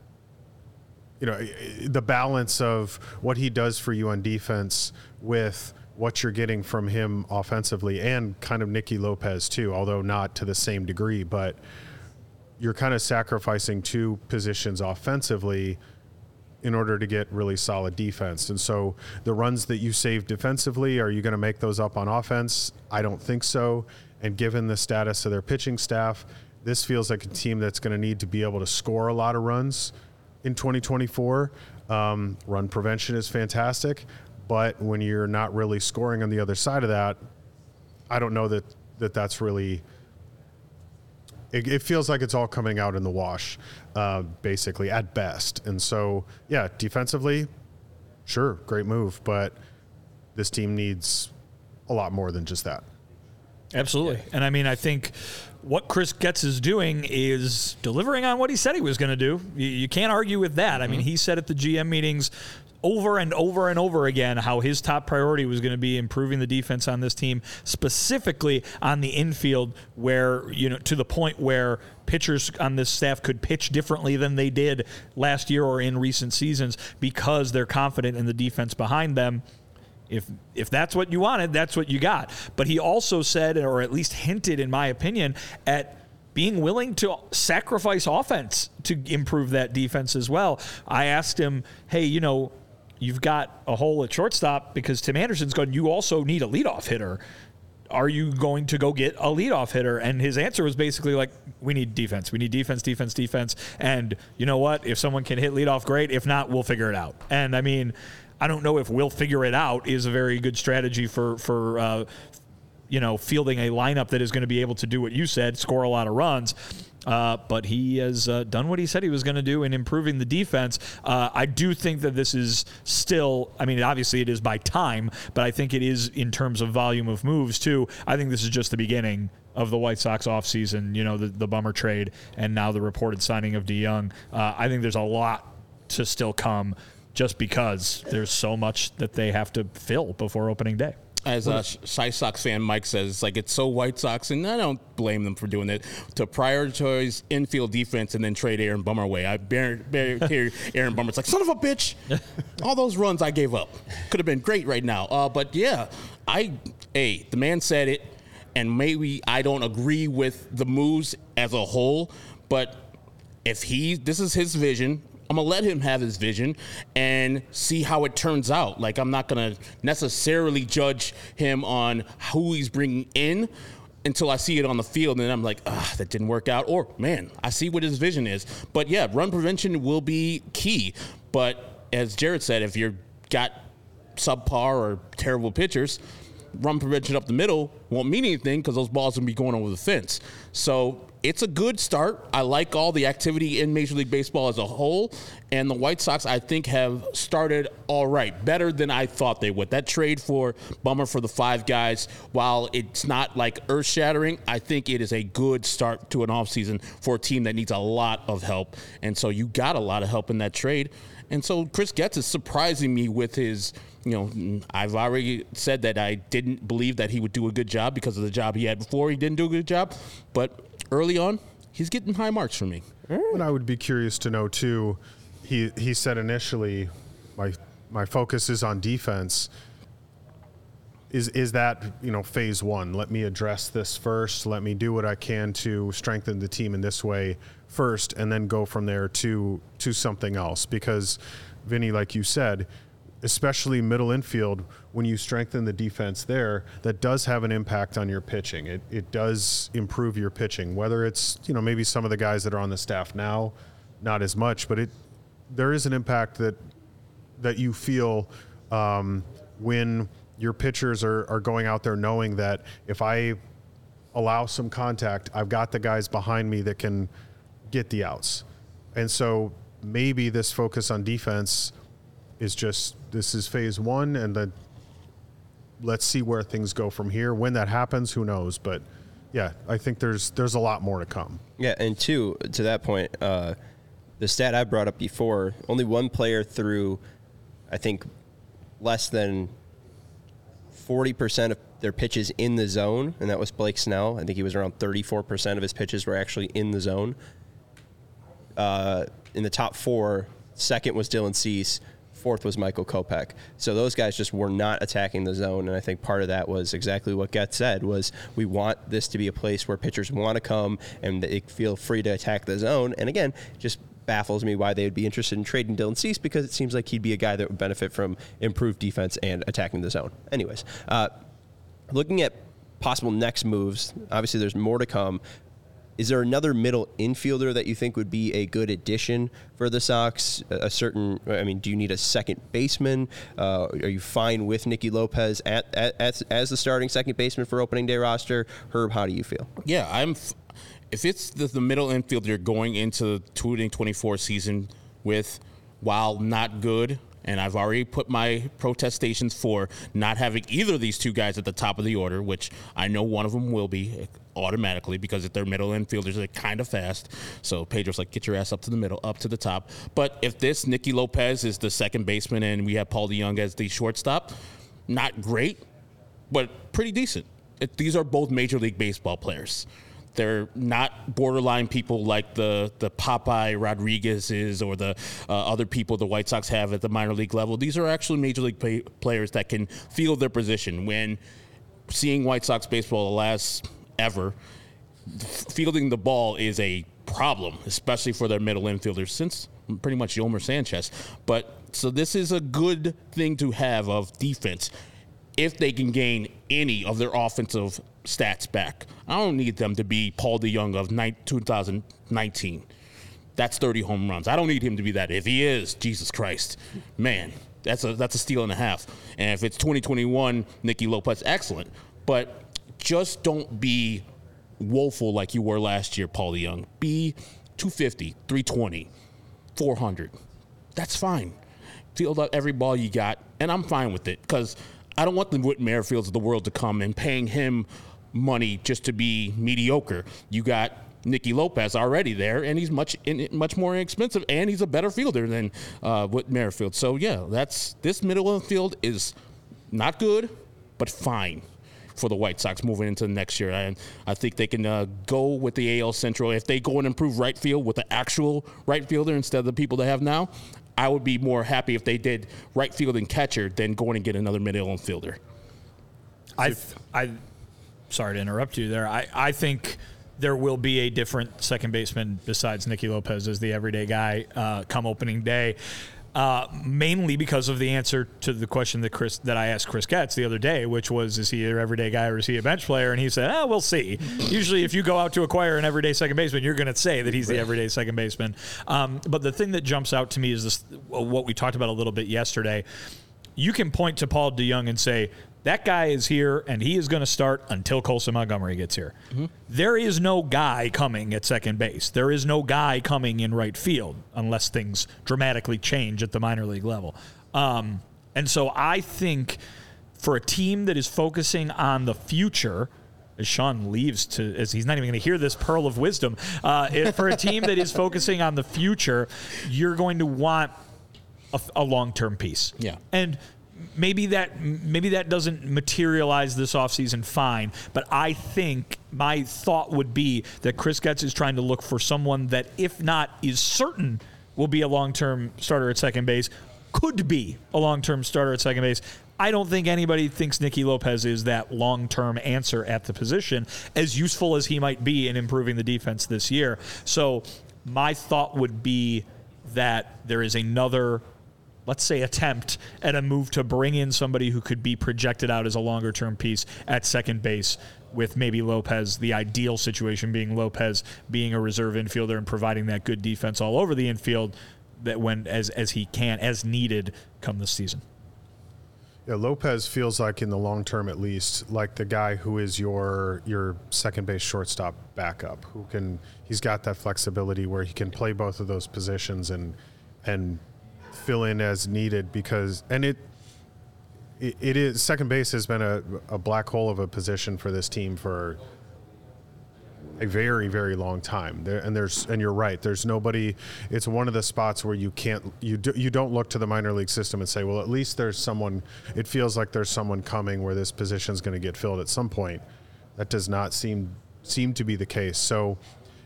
you know the balance of what he does for you on defense with what you're getting from him offensively and kind of Nicky Lopez too, although not to the same degree, but you're kind of sacrificing two positions offensively in order to get really solid defense. And so the runs that you save defensively, are you going to make those up on offense? I don't think so. And given the status of their pitching staff, this feels like a team that's going to need to be able to score a lot of runs in 2024. Um, run prevention is fantastic, but when you're not really scoring on the other side of that, I don't know that, that that's really. It, it feels like it's all coming out in the wash, uh, basically at best. And so, yeah, defensively, sure, great move, but this team needs a lot more than just that. Absolutely. And I mean, I think what Chris Getz is doing is delivering on what he said he was going to do. You, you, can't argue with that. I mean, mm-hmm. he said at the GM meetings over and over and over again how his top priority was going to be improving the defense on this team, specifically on the infield, where, you know, to the point where pitchers on this staff could pitch differently than they did last year or in recent seasons because they're confident in the defense behind them. If if that's what you wanted, that's what you got. But he also said, or at least hinted, in my opinion, at being willing to sacrifice offense to improve that defense as well. I asked him, hey, you know, you've got a hole at shortstop because Tim Anderson's gone. You also need a leadoff hitter. Are you going to go get a leadoff hitter? And his answer was basically like, we need defense. We need defense, defense, defense. And you know what? If someone can hit leadoff, great. If not, we'll figure it out. And I mean, I don't know if we'll figure it out is a very good strategy for for uh, you know fielding a lineup that is going to be able to do what you said, score a lot of runs. Uh, but he has uh, done what he said he was going to do in improving the defense. Uh, I do think that this is still, I mean, obviously it is by time, but I think it is in terms of volume of moves too. I think this is just the beginning of the White Sox offseason, you know, the, the bummer trade and now the reported signing of DeJong. Uh, I think there's a lot to still come just because there's so much that they have to fill before opening day. As a Shy Sox fan, Mike says, it's like it's so White Sox, and I don't blame them for doing it, to prioritize infield defense and then trade Aaron Bummer away. I bear, bear, hear Aaron Bummer's like, son of a bitch, all those runs I gave up. Could have been great right now. Uh, but yeah, I, hey, the man said it, and maybe I don't agree with the moves as a whole, but if he, this is his vision, I'm gonna let him have his vision and see how it turns out. Like I'm not gonna necessarily judge him on who he's bringing in until I see it on the field, and then I'm like, ah, that didn't work out. Or man, I see what his vision is. But yeah, run prevention will be key. But as Jared said, if you're got subpar or terrible pitchers, run prevention up the middle won't mean anything because those balls will be going over the fence. So it's a good start. I like all the activity in Major League Baseball as a whole. And the White Sox, I think, have started all right, better than I thought they would. That trade for Bummer for the five guys, while it's not like earth shattering, I think it is a good start to an offseason for a team that needs a lot of help. And so you got a lot of help in that trade. And so Chris Getz is surprising me with his you know, I've already said that I didn't believe that he would do a good job because of the job he had before. He didn't do a good job, but early on, he's getting high marks from me. And I would be curious to know too. He he said initially, my my focus is on defense. Is is that you know phase one? Let me address this first. Let me do what I can to strengthen the team in this way first, and then go from there to to something else. Because, Vinny, like you said, especially middle infield, when you strengthen the defense there, that does have an impact on your pitching. It, it does improve your pitching, whether it's, you know, maybe some of the guys that are on the staff now, not as much, but it, there is an impact that, that you feel um, when your pitchers are, are going out there knowing that if I allow some contact, I've got the guys behind me that can get the outs. And so maybe this focus on defense is just this is phase one, and then let's see where things go from here. When that happens, who knows? But yeah, I think there's there's a lot more to come. Yeah, and two to that point, uh, the stat I brought up before: only one player threw, I think, less than forty percent of their pitches in the zone, and that was Blake Snell. I think he was around thirty-four percent of his pitches were actually in the zone. Uh, in the top four, second was Dylan Cease fourth was Michael Kopech. So those guys just were not attacking the zone, and I think part of that was exactly what Getz said: was we want this to be a place where pitchers want to come and they feel free to attack the zone. And again, just baffles me why they would be interested in trading Dylan Cease because it seems like he'd be a guy that would benefit from improved defense and attacking the zone. Anyways, uh, looking at possible next moves, obviously there's more to come. Is there another middle infielder that you think would be a good addition for the Sox? A certain, I mean, do you need a second baseman? Uh, are you fine with Nicky Lopez at, at, at, as the starting second baseman for opening day roster? Herb, how do you feel? Yeah, I'm. F- if it's the, the middle infielder going into the 2024 season with, while not good, and I've already put my protestations for not having either of these two guys at the top of the order, which I know one of them will be automatically because if they're middle infielders, they're kind of fast. So Pedro's like, get your ass up to the middle, up to the top. But if this Nicky Lopez is the second baseman and we have Paul DeJong as the shortstop, not great, but pretty decent. It, these are both Major League Baseball players. They're not borderline people like the the Popeye Rodriguez's or the uh, other people the White Sox have at the minor league level. These are actually major league pay- players that can feel their position. When seeing White Sox baseball the last ever, fielding the ball is a problem, especially for their middle infielders since pretty much Yolmer Sanchez. But so this is a good thing to have of defense if they can gain any of their offensive stats back. I don't need them to be Paul DeJong of 2019. That's 30 home runs. I don't need him to be that. If he is, Jesus Christ, man, that's a that's a steal and a half. And if it's 2021, Nicky Lopez, excellent. But just don't be woeful like you were last year, Paul DeJong. Be 250, 320, 400. That's fine. Field up every ball you got, and I'm fine with it because I don't want the Whit Merrifields of the world to come and paying him money just to be mediocre. You got Nicky Lopez already there, and he's much much more expensive, and he's a better fielder than uh, Whit Merrifield. So yeah, that's this middle of the field is not good, but fine for the White Sox moving into the next year. And I think they can uh, go with the AL Central. If they go and improve right field with the actual right fielder instead of the people they have now, I would be more happy if they did right field and catcher than going and get another middle infielder. I, I, sorry to interrupt you there. I, I think there will be a different second baseman besides Nicky Lopez as the everyday guy uh, come opening day. Uh, mainly because of the answer to the question that Chris that I asked Chris Getz the other day, which was, "Is he an everyday guy or is he a bench player?" And he said, "Ah, we'll see." Usually, if you go out to acquire an everyday second baseman, you're going to say that he's the everyday second baseman. Um, but the thing that jumps out to me is this: what we talked about a little bit yesterday. You can point to Paul DeJong and say, that guy is here and he is going to start until Colson Montgomery gets here. There is no guy coming at second base. There is no guy coming in right field unless things dramatically change at the minor league level. Um, and so I think for a team that is focusing on the future, as Sean leaves to, as he's not even going to hear this pearl of wisdom, uh, if- for a team that is focusing on the future, you're going to want a, a long-term piece. Yeah. And maybe that maybe that doesn't materialize this offseason fine, but I think my thought would be that Chris Getz is trying to look for someone that if not is certain will be a long-term starter at second base, could be a long-term starter at second base. I don't think anybody thinks Nicky Lopez is that long-term answer at the position, as useful as he might be in improving the defense this year. So my thought would be that there is another let's say attempt at a move to bring in somebody who could be projected out as a longer term piece at second base with maybe Lopez the ideal situation being Lopez being a reserve infielder and providing that good defense all over the infield that when as as he can as needed come this season. Yeah, Lopez feels like in the long term, at least, like the guy who is your your second base shortstop backup, who can he's got that flexibility where he can play both of those positions and and fill in as needed because and it it, it is second base has been a, a black hole of a position for this team for a very very long time. There and there's and you're right. There's nobody it's one of the spots where you can't you do, you don't look to the minor league system and say well at least there's someone it feels like there's someone coming where this position is going to get filled at some point. That does not seem seem to be the case. So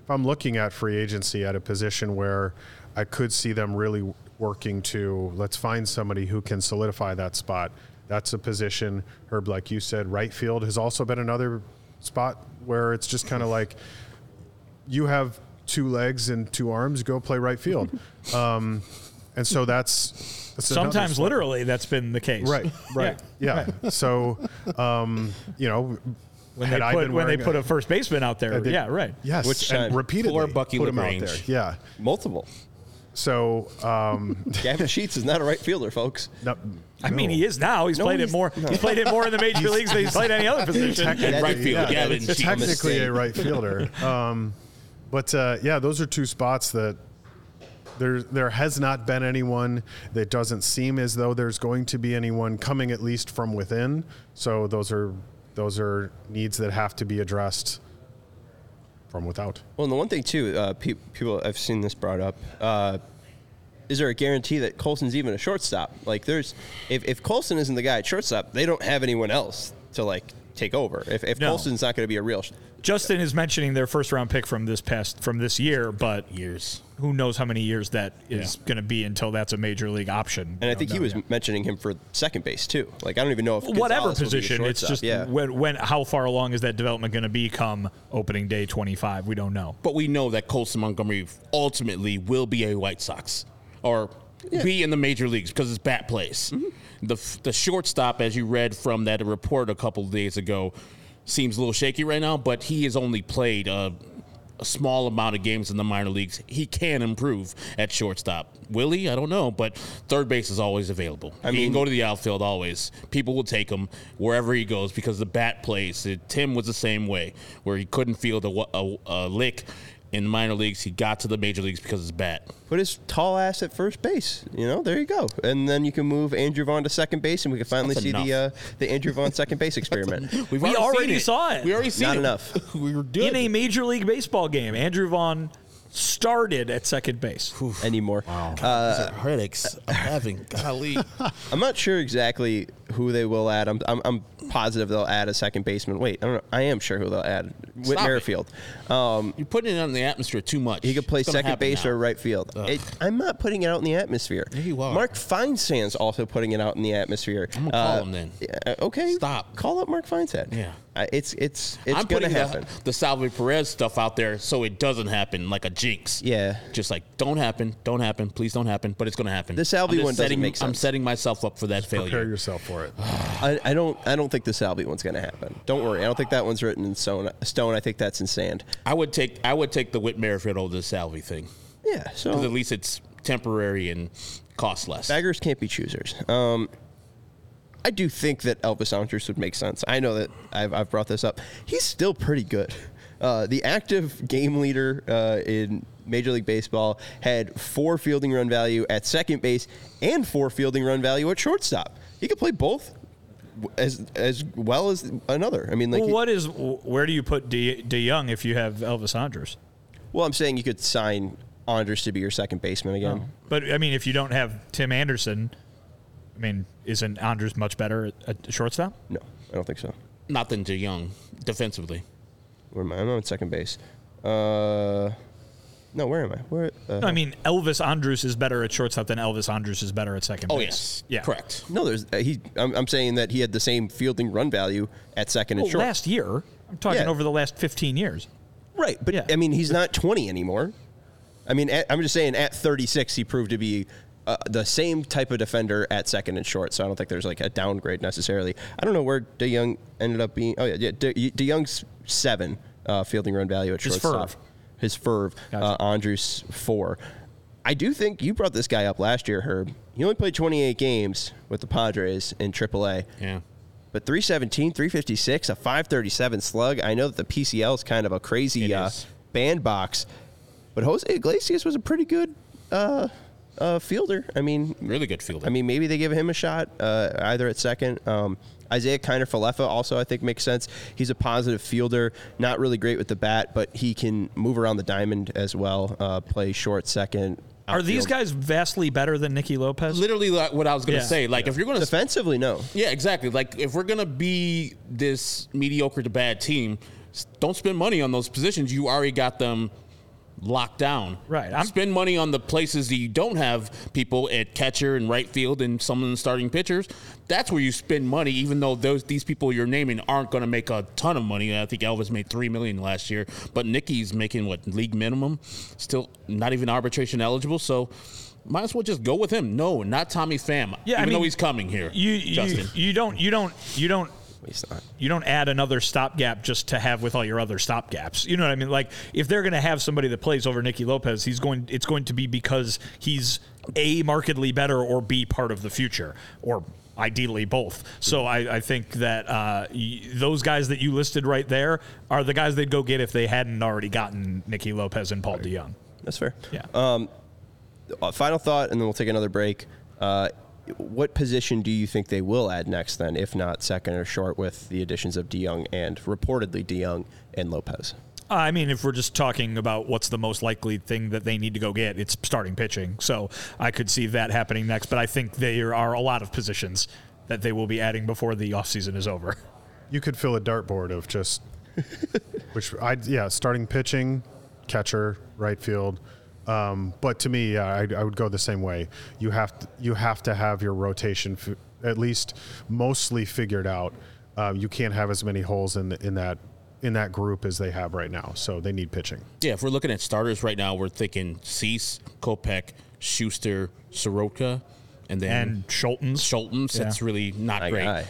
if i'm looking at free agency at a position where i could see them really working to let's find somebody who can solidify that spot that's a position herb like you said right field has also been another spot where it's just kind of like you have two legs and two arms, go play right field. Um, and so that's, that's Sometimes literally that's been the case. Right, right, yeah. So, um, you know, When had they put when they put a first baseman out there. Uh, they- yeah, right. yes, Which and time? repeatedly Poor Bucky put him out there. Yeah. Multiple. So, um, Gavin Sheets is not a right fielder, folks. no, I mean, he is now. He's No, played it he's- more. He's played it more in the major leagues than he's played any other position. And right field, Yeah, Gavin Sheets. technically a right fielder. Um, but uh, yeah, those are two spots that there there has not been anyone that doesn't seem as though there's going to be anyone coming at least from within. So those are those are needs that have to be addressed from without. Well, and the one thing too, uh, pe- people I've seen this brought up. Uh, is there a guarantee that Colson's even a shortstop? Like, there's if, if Colson isn't the guy at shortstop, they don't have anyone else to like take over. If, if No. Colson's not going to be a real, sh- Justin is mentioning their first round pick from this past from this year, but Years. who knows how many years that is going to be until that's a major league option. and I think know, he was yeah. mentioning him for second base too. Like, I don't even know if whatever Gonzalez will be the position. It's just yeah. when, when how far along is that development going to be come opening day twenty five? We don't know. But we know that Colson Montgomery ultimately will be a White Sox or be in the major leagues because it's bat plays. Mm-hmm. The the shortstop, as you read from that report a couple of days ago, seems a little shaky right now. But he has only played a, a small amount of games in the minor leagues. He can improve at shortstop. Will he? I don't know. But third base is always available. I he mean- can go to the outfield always. People will take him wherever he goes because the bat plays. Tim was the same way, where he couldn't field a, a, a lick in the minor leagues. He got to the major leagues because of his bat. Put his tall ass at first base. You know, there you go. And then you can move Andrew Vaughn to second base, and we can finally That's see the uh, the Andrew Vaughn second base experiment. We've We already seen it. saw it. We already seen it. Not it. enough. we were good. In a major league baseball game, Andrew Vaughn started at second base. anymore. Uh, headaches I'm having. Golly. I'm not sure exactly who they will add. I'm, I'm, I'm positive they'll add a second baseman. Wait, I don't know. I am sure who they'll add. Whit Stop. Merrifield. Um, You're putting it out in the atmosphere too much. he could play second base now. or right field. It, I'm not putting it out in the atmosphere. Yeah, you are. Mark Feinsand's also putting it out in the atmosphere. I'm gonna call him then. yeah, okay. Stop. Call up Mark Feinsand. Yeah. I- it's it's it's I'm gonna happen. the, the Salvy Perez stuff out there so it doesn't happen like a jinx. Yeah. Just like don't happen, don't happen, please don't happen, but it's going to happen. The Salvy I'm one doesn't setting, make I'm setting myself up for that Prepare failure. Prepare yourself for it. I, I don't I don't think the Salvy one's gonna happen. Don't worry. I don't think that one's written in stone. Stone. I think that's in sand. I would take I would take the Whit Merrifield over the Salvy thing Yeah. So at least it's temporary and costs less. beggars can't be choosers. Um, I do think that Elvis Andrus would make sense. I know that I've, I've brought this up. He's still pretty good. Uh, the active game leader uh, in Major League Baseball had four fielding run value at second base and four fielding run value at shortstop. He could play both as as well as another. I mean, like, Well, he- what is where do you put De, DeJong if you have Elvis Andrus? well, I'm saying you could sign Andrus to be your second baseman again. But I mean, if you don't have Tim Anderson, I mean, isn't Andrus much better at, at shortstop? No, I don't think so. Not than DeJong defensively. Where am I? I'm on second base. Uh, no, where am I? Where? Uh, No, I mean, Elvis Andrus is better at shortstop than Elvis Andrus is better at second Oh base. yes, Yeah. correct. no, there's uh, he. I'm, I'm saying that he had the same fielding run value at second and short. last year, I'm talking Yeah. over the last 15 years. right, but Yeah. I mean, he's not 20 anymore. I mean, at, I'm just saying at 36, he proved to be uh, the same type of defender at second and short. So I don't think there's like a downgrade necessarily. I don't know where DeJong ended up being. Oh yeah, yeah. De, DeJong's seven uh, fielding run value at shortstop. His ferv. Uh, Andrus four. I do think you brought this guy up last year, Herb. He only played 28 games with the Padres in AAA. Yeah. But 317, 356, a 537 slug. I know that the PCL is kind of a crazy uh, bandbox, but Jose Iglesias was a pretty good uh, uh, fielder. I mean, Really good fielder. I mean, maybe they give him a shot uh, either at second. Um, Isiah Kiner-Falefa also, I think, makes sense. He's a positive fielder, not really great with the bat, but he can move around the diamond as well, uh, play short, second. Are these guys vastly better than Nicky Lopez? literally like what I was going to Yeah. say. Like if you're going to defensively? No. Yeah, exactly. Like if we're gonna be this mediocre to bad team, don't spend money on those positions. You already got them locked down. Right, I'm- spend money on the places that you don't have people at catcher and right field and some of the starting pitchers. That's where you spend money, even though those these people you're naming aren't going to make a ton of money. I think Elvis made three million last year, but Nicky's making what league minimum, still not even arbitration eligible. So. Might as well just go with him. No, not Tommy Pham. Yeah, I even mean, though he's coming here. You, you, Justin. you don't, you don't, you don't He's not. you don't add another stopgap just to have with all your other stopgaps. You know what I mean? Like if they're going to have somebody that plays over Nicky Lopez, he's going. It's going to be because he's a markedly better or b part of the future or. Ideally, both. So I, I think that uh, y- those guys that you listed right there are the guys they'd go get if they hadn't already gotten Nicky Lopez and Paul DeJong. That's fair. Yeah. Uh, final thought, and then we'll take another break. Uh, what position do you think they will add next, then, if not second or short, with the additions of DeJong and reportedly DeJong and Lopez? Uh, I mean, if we're just talking about what's the most likely thing that they need to go get, it's starting pitching. So I could see that happening next. But I think there are a lot of positions that they will be adding before the offseason is over. You could fill a dartboard of just, which I yeah, starting pitching, catcher, right field. Um, but to me, yeah, I, I would go the same way. You have to, you have to have your rotation f- at least mostly figured out. Uh, you can't have as many holes in the, in that in that group as they have right now. So they need pitching. Yeah, if we're looking at starters right now, we're thinking Cease, Kopech, Shuster, Soroka, and then And Scholtens. Scholtens. Yeah. That's really not My great. guy.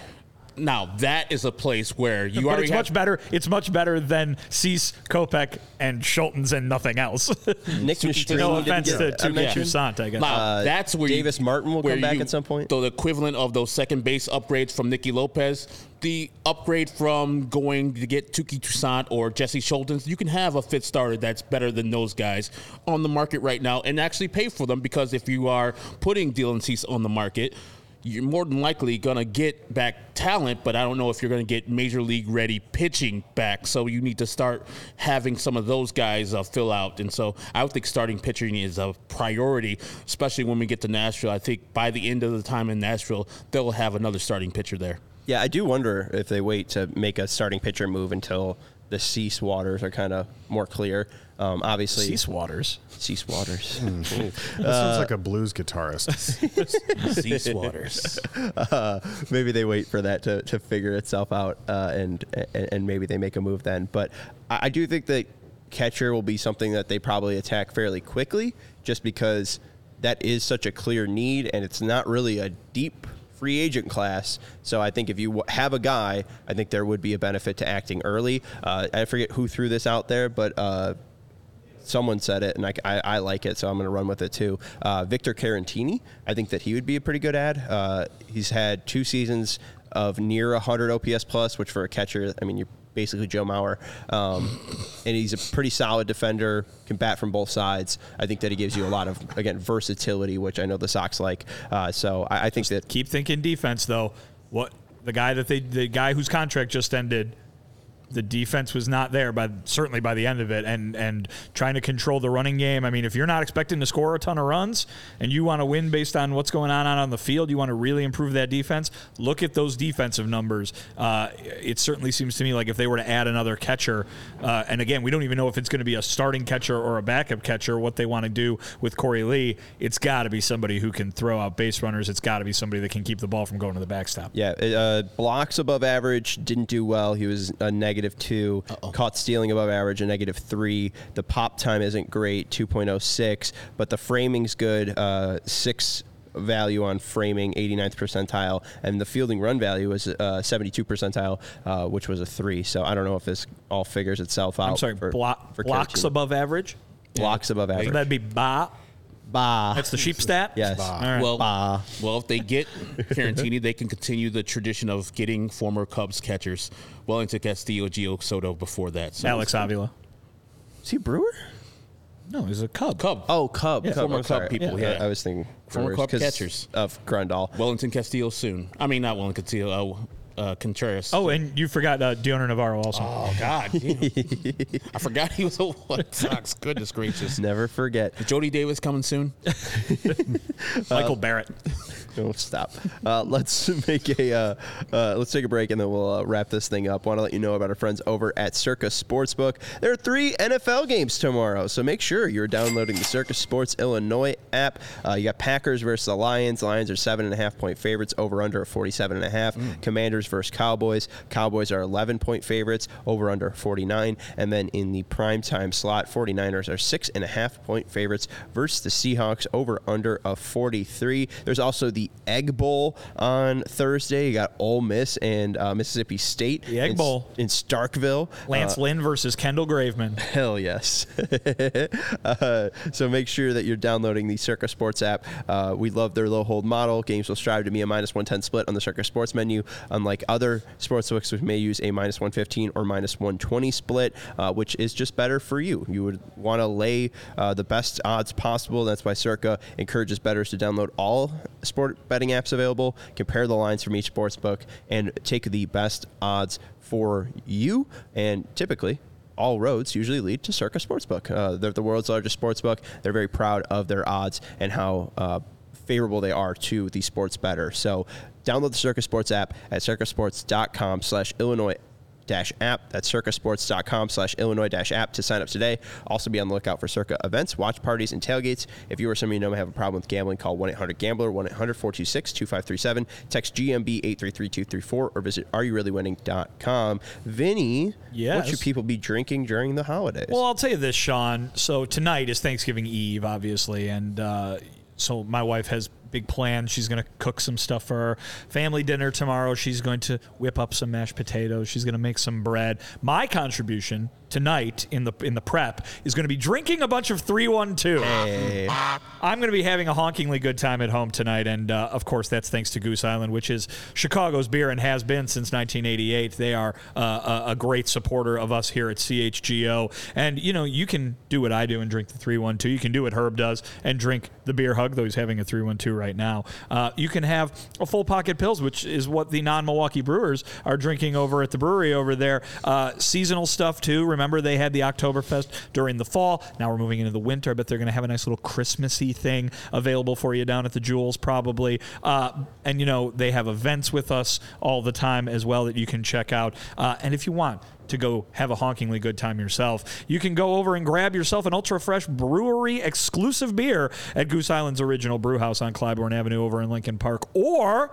Now that is a place where you but already it's have, much better. It's much better than Cease, Kopech, and Scholtens and nothing else. Nick Nastrini no offense get to, I to mentioned. Toussaint, I guess. Now uh, that's where you- Davis Martin will come back you- at some point? The equivalent of those second base upgrades from Nicky Lopez, the upgrade from going to get Touki Toussaint or Jesse Scholtens, you can have a fit starter that's better than those guys on the market right now and actually pay for them because if you are putting Dylan Cease on the market, you're more than likely going to get back talent, but I don't know if you're going to get major league ready pitching back. So you need to start having some of those guys uh, fill out. And so I would think starting pitching is a priority, especially when we get to Nashville. I think by the end of the time in Nashville, they'll have another starting pitcher there. Yeah, I do wonder if they wait to make a starting pitcher move until the cease waters are kind of more clear. Um, obviously, Cease waters. Cease Waters. That sounds like a blues guitarist. Cease waters. uh, maybe they wait for that to, to figure itself out, uh, and, and and maybe they make a move then. But I, I do think that catcher will be something that they probably attack fairly quickly, just because that is such a clear need, and it's not really a deep free agent class. So I think if you have a guy, I think there would be a benefit to acting early. Uh, I forget who threw this out there, but. Uh, someone said it, and I, I, I like it, so I'm going to run with it too. Uh, Victor Caratini, I think that he would be a pretty good ad. Uh, he's had two seasons of near 100 OPS plus, which for a catcher, I mean, you're basically Joe Mauer, um, and he's a pretty solid defender, can bat from both sides. I think that he gives you a lot of again versatility, which I know the Sox like. Uh, so I, I think that Keep thinking defense though. What the guy that they the guy whose contract just ended the defense was not there, but certainly by the end of it, and and trying to control the running game. I mean, if you're not expecting to score a ton of runs and you want to win based on what's going on on the field, you want to really improve that defense. Look at those defensive numbers. Uh, it certainly seems to me like if they were to add another catcher, uh, and again, we don't even know if it's going to be a starting catcher or a backup catcher. What they want to do with Korey Lee, it's got to be somebody who can throw out base runners. It's got to be somebody that can keep the ball from going to the backstop. Yeah, uh, blocks above average didn't do well. He was a negative two. Caught stealing above average, a negative three. The pop time isn't great, 2.06, but the framing's good, uh, six value on framing, 89th percentile, and the fielding run value was uh, 72 percentile, uh, which was a three. So I don't know if this all figures itself out. I'm sorry, for, block, for blocks above average. blocks above average. So that'd be ba. Bah. That's the sheep stat. yes. All right. Well, Bah. well, if they get Caratini, they can continue the tradition of getting former Cubs catchers. Wellington Castillo, Gio Soto before that. So Alex Avila. Is he a Brewer? No, he's a Cub. Cub. Oh, Cub. Yeah. Cub. Former I'm Cub people, yeah. I was thinking Former Brewers Cub 'cause catchers. of Grandal. Wellington Castillo soon. I mean, not Wellington Castillo. Uh, uh, Contreras. Oh, and you forgot uh, Dioner Navarro also. Oh, God. I forgot he was a White Sox. Goodness gracious. Never forget. Jody Davis coming soon. Michael Barrett. Don't stop. Uh, let's make a uh, uh, let's take a break and then we'll uh, wrap this thing up. Want to let you know about our friends over at Circa Sportsbook. There are three NFL games tomorrow, so make sure you're downloading the Circa Sports Illinois app. Uh, you got Packers versus the Lions. Lions are seven and a half point favorites. Over under 47 and a half. Commanders versus Cowboys. Cowboys are 11 point favorites. Over under 49. And then in the prime time slot, 49ers are six and a half point favorites versus the Seahawks. Over under of 43. There's also the Egg Bowl on Thursday. You got Ole Miss and uh, Mississippi State. The Egg in, Bowl. in Starkville. Lance Uh, Lynn versus Kendall Graveman. Hell yes. uh, so make sure that you're downloading the Circa Sports app. Uh, we love their low hold model. Games will strive to be a minus 110 split on the Circa Sports menu, unlike other sportsbooks which may use a minus 115 or minus 120 split, uh, which is just better for you. You would want to lay uh, the best odds possible. That's why Circa encourages bettors to download all sport betting apps available, compare the lines from each sports book, and take the best odds for you. And typically, all roads usually lead to Circa Sportsbook. Uh, they're the world's largest sportsbook. They're very proud of their odds and how uh, favorable they are to the sports better. So download the Circa Sports app at circasports.com slash Illinois dash app. That's circasports.com slash Illinois dash app to sign up today. Also be on the lookout for Circa events, watch parties, and tailgates. If you or somebody you know may have a problem with gambling, call 1-800-GAMBLER, 1-800-426-2537. Text GMB 833-234 or visit areyoureallywinning.com. Vinny, what should people be drinking during the holidays? Well, I'll tell you this, Sean. So tonight is Thanksgiving Eve, obviously, and uh, so my wife has big plan. She's going to cook some stuff for her family dinner tomorrow. She's going to whip up some mashed potatoes. She's going to make some bread. My contribution tonight in the in the prep is going to be drinking a bunch of 312. I'm going to be having a honkingly good time at home tonight, and uh, of course, that's thanks to Goose Island, which is Chicago's beer and has been since 1988. They are uh, a, a great supporter of us here at CHGO, and you know you can do what I do and drink the 312. You can do what Herb does and drink the beer hug, though he's having a 312 right now. Uh, you can have a full pocket pills, which is what the non-Milwaukee Brewers are drinking over at the brewery over there. Uh, seasonal stuff too. Remember, they had the Oktoberfest during the fall. Now we're moving into the winter. I bet they're going to have a nice little Christmassy thing available for you down at the Jewels, probably. Uh, and, you know, they have events with us all the time as well that you can check out. Uh, and if you want, to go have a honkingly good time yourself. You can go over and grab yourself an ultra fresh brewery exclusive beer at Goose Island's original brew house on Clybourn Avenue over in Lincoln Park, or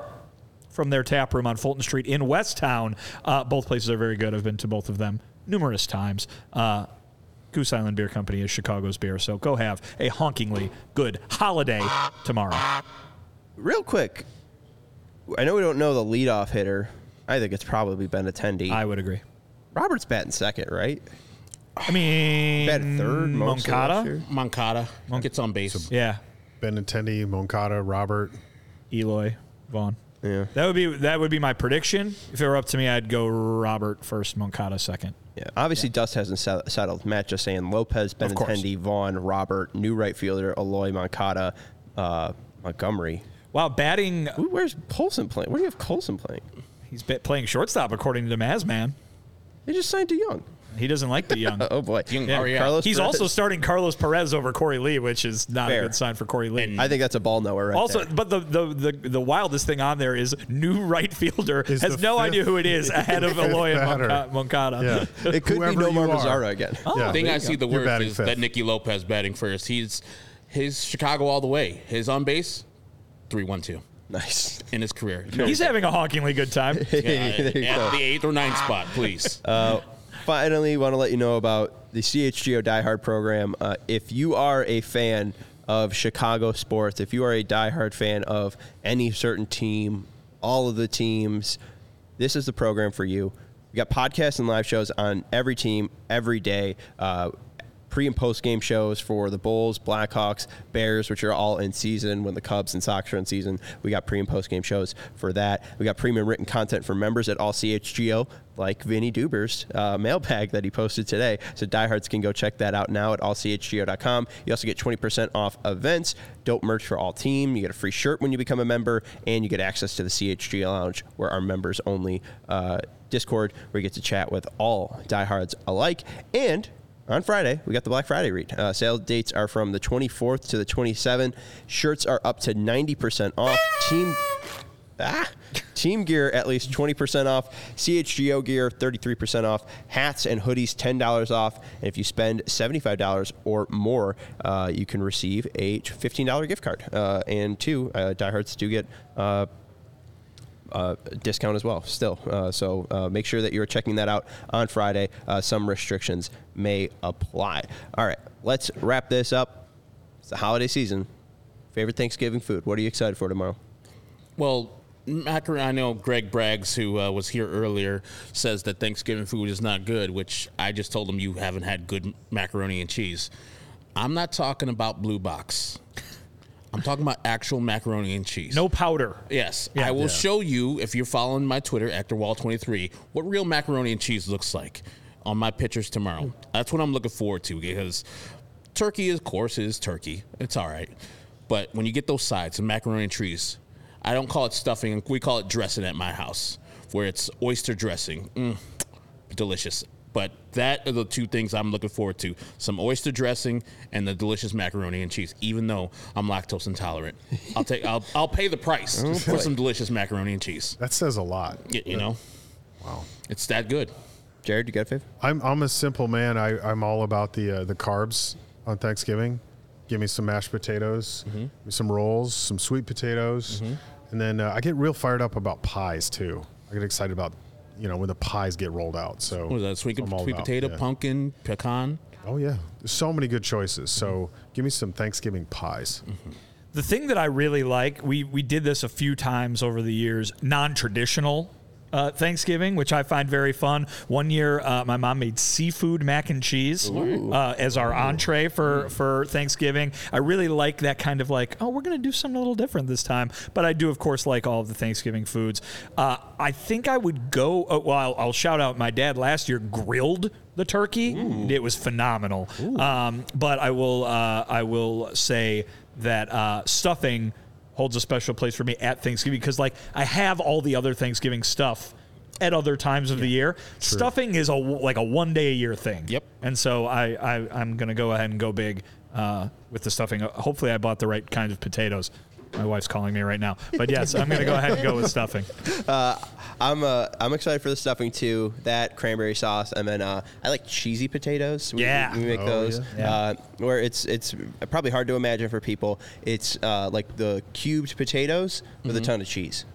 from their tap room on Fulton Street in Westtown. Uh, both places are very good. I've been to both of them numerous times. Uh, Goose Island Beer Company is Chicago's beer, so go have a honkingly good holiday tomorrow. Real quick, I know we don't know the leadoff hitter. I think it's probably Benintendi. I would agree. Robert's batting second, right? I mean, Batted third most of last Moncada. year. Moncada gets on base. Yeah, Benintendi, Moncada, Robert. Eloy Vaughn. Yeah. That would be that would be my prediction. If it were up to me, I'd go Robert first, Moncada second. Yeah. Obviously, dust hasn't settled. Matt just saying Lopez, Of course. Benintendi, Vaughn, Robert, new right fielder, Eloy, Moncada, uh, Montgomery. Wow, batting. Ooh, where's Colson playing? Where do you have Colson playing? He's playing shortstop according to Mazman. They just signed to Young. He doesn't like the young. Oh boy. Young- Yeah. oh, yeah. Carlos He's Perez. also starting Carlos Perez over Korey Lee, which is not Fair. a good sign for Korey Lee. I think that's a ball knower right also, there. but the, the the the wildest thing on there is new right fielder Is has no fifth- idea who it is ahead of fifth Eloy and Moncada. Yeah. It could be Whoever Nomar you. Mazara again. Oh. Yeah. The thing I you see the worst is fifth. that Nicky Lopez batting first. He's his Chicago all the way. His on base, three one two Nice. in his career. He's having a honkingly good time. Yeah, at go. the eighth or ninth spot, please. Uh, Finally, want to let you know about the CHGO Die Hard program. Uh, if you are a fan of Chicago sports, if you are a diehard fan of any certain team, all of the teams, this is the program for you. We got podcasts and live shows on every team every day. Uh, pre and post game shows for the Bulls, Blackhawks, Bears, which are all in season when the Cubs and Sox are in season. We got pre and post game shows for that. We got premium written content for members at all CHGO, like Vinnie Duber's uh, mailbag that he posted today. So diehards can go check that out now at allchgo.com. You also get 20% off events, dope merch for all team. You get a free shirt when you become a member, and you get access to the CHGO Lounge, where our members only uh, Discord, where you get to chat with all diehards alike. And on Friday, we got the Black Friday read. Uh, sale dates are from the 24th to the 27th. Shirts are up to 90% off. Team ah, team gear at least 20% off. CHGO gear 33% off. Hats and hoodies $10 off. And if you spend $75 or more, uh, you can receive a $15 gift card. Uh, and two, uh, diehards do get. Uh, discount as well still uh, so uh, make sure that you're checking that out on friday uh, some restrictions may apply all right let's wrap this up it's the holiday season favorite thanksgiving food what are you excited for tomorrow Well, macaroni. I know Greg Braggs, who uh, was here earlier, says that Thanksgiving food is not good. Which I just told him you haven't had good macaroni and cheese. I'm not talking about Blue Box. I'm talking about actual macaroni and cheese. No powder. Yes, Yeah. I will Yeah. show you if you're following my Twitter, ActorWall23, what real macaroni and cheese looks like on my pictures tomorrow. That's what I'm looking forward to because turkey, of course, is turkey. It's all right, but when you get those sides, the macaroni and cheese, I don't call it stuffing. We call it dressing at my house, where it's oyster dressing. Mm, delicious. But that are the two things I'm looking forward to: some oyster dressing and the delicious macaroni and cheese. Even though I'm lactose intolerant, I'll take I'll I'll pay the price for some delicious macaroni and cheese. That says a lot. Y- You know, Wow. it's that good. jared you got a favorite I'm I'm a simple man. I I'm all about the uh, the carbs on Thanksgiving. Give me some mashed potatoes, some rolls, some sweet potatoes, and then uh, I get real fired up about pies too. I get excited about you know when the pies get rolled out. So What is that? Sweet, I'm sweet potato, yeah. pumpkin, pecan. Oh yeah, there's so many good choices. So give me some Thanksgiving pies. The thing that I really like, we we did this a few times over the years, non-traditional uh, Thanksgiving, which I find very fun. One year, uh, my mom made seafood mac and cheese uh, as our entree for for Thanksgiving. I really like that kind of like, oh, we're gonna do something a little different this time. But I do, of course, like all of the Thanksgiving foods. Uh, I think I would go. Uh, well, I'll, I'll shout out my dad last year grilled the turkey. It was phenomenal. Um, but I will uh, I will say that uh, stuffing holds a special place for me at Thanksgiving because like I have all the other Thanksgiving stuff at other times of the year. Stuffing is a like a one day a year thing. Yep. And so I, I I'm gonna go ahead and go big uh, with the stuffing. Hopefully, I bought the right kind of potatoes. My wife's calling me right now, but yes, I'm gonna go ahead and go with stuffing. I'm uh, I'm excited for the stuffing too. That cranberry sauce, and then uh, I like cheesy potatoes. We, Yeah. we make Oh, those. yeah. Uh, where it's it's probably hard to imagine for people. It's uh, like the cubed potatoes with a ton of cheese.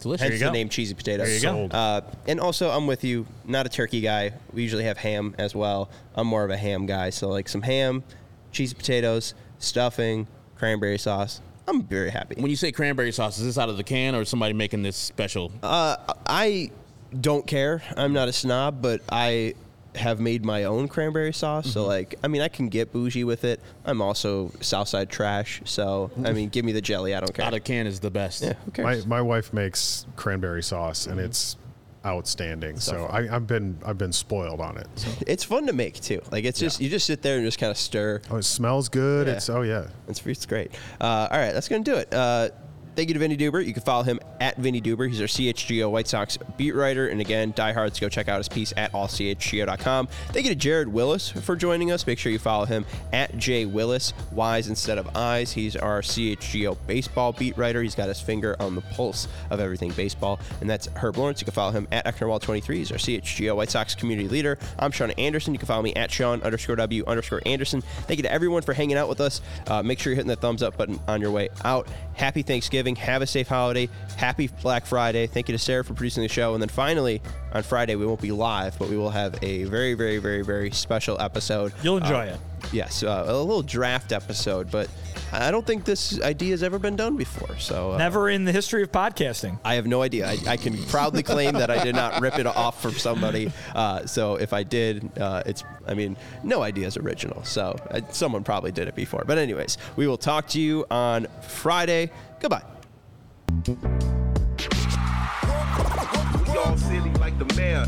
Delicious. Hence you the go. name cheesy potatoes. There you go. Uh, and also, I'm with you. Not a turkey guy. We usually have ham as well. I'm more of a ham guy. So like some ham, cheesy potatoes, stuffing, cranberry sauce. I'm very happy. When you say cranberry sauce, is this out of the can or is somebody making this special? Uh, I don't care. I'm not a snob, but I have made my own cranberry sauce. Mm-hmm. So like, I mean, I can get bougie with it. I'm also Southside trash. So I mean, give me the jelly. I don't care. out of can is the best. yeah, who My cares? my wife makes cranberry sauce and it's outstanding. So I, I've been I've been spoiled on it. So. it's fun to make too. Like it's just you just sit there and just kind of stir. Oh, it smells good. Yeah. It's oh yeah. It's, it's great. Uh, all right, that's going to do it. Uh, thank you to Vinnie Duber. You can follow him at Vinnie Duber. He's our CHGO White Sox beat writer. And again, diehards, go check out his piece at allchgo.com. Thank you to Jared Wyllys for joining us. Make sure you follow him at J Wyllys, Y's instead of I's. He's our CHGO baseball beat writer. He's got his finger on the pulse of everything baseball. And that's Herb Lawrence. You can follow him at Ecknerwall23. He's our CHGO White Sox community leader. I'm Sean Anderson. You can follow me at Sean underscore W underscore Anderson. Thank you to everyone for hanging out with us. Uh, make sure you're hitting the thumbs up button on your way out. Happy Thanksgiving. Have a safe holiday. Happy Black Friday. Thank you to Sarah for producing the show. And then finally, on Friday, we won't be live, but we will have a very, very, very, very special episode. You'll enjoy Uh, it. Yes, uh, a little draft episode, but I don't think this idea has ever been done before. So uh, Never in the history of podcasting. I have no idea. I, I can proudly claim that I did not rip it off from somebody. Uh, so if I did, uh, it's, I mean, no idea is original. So uh, someone probably did it before. But, anyways, we will talk to you on Friday. Goodbye. We all silly like the mayor.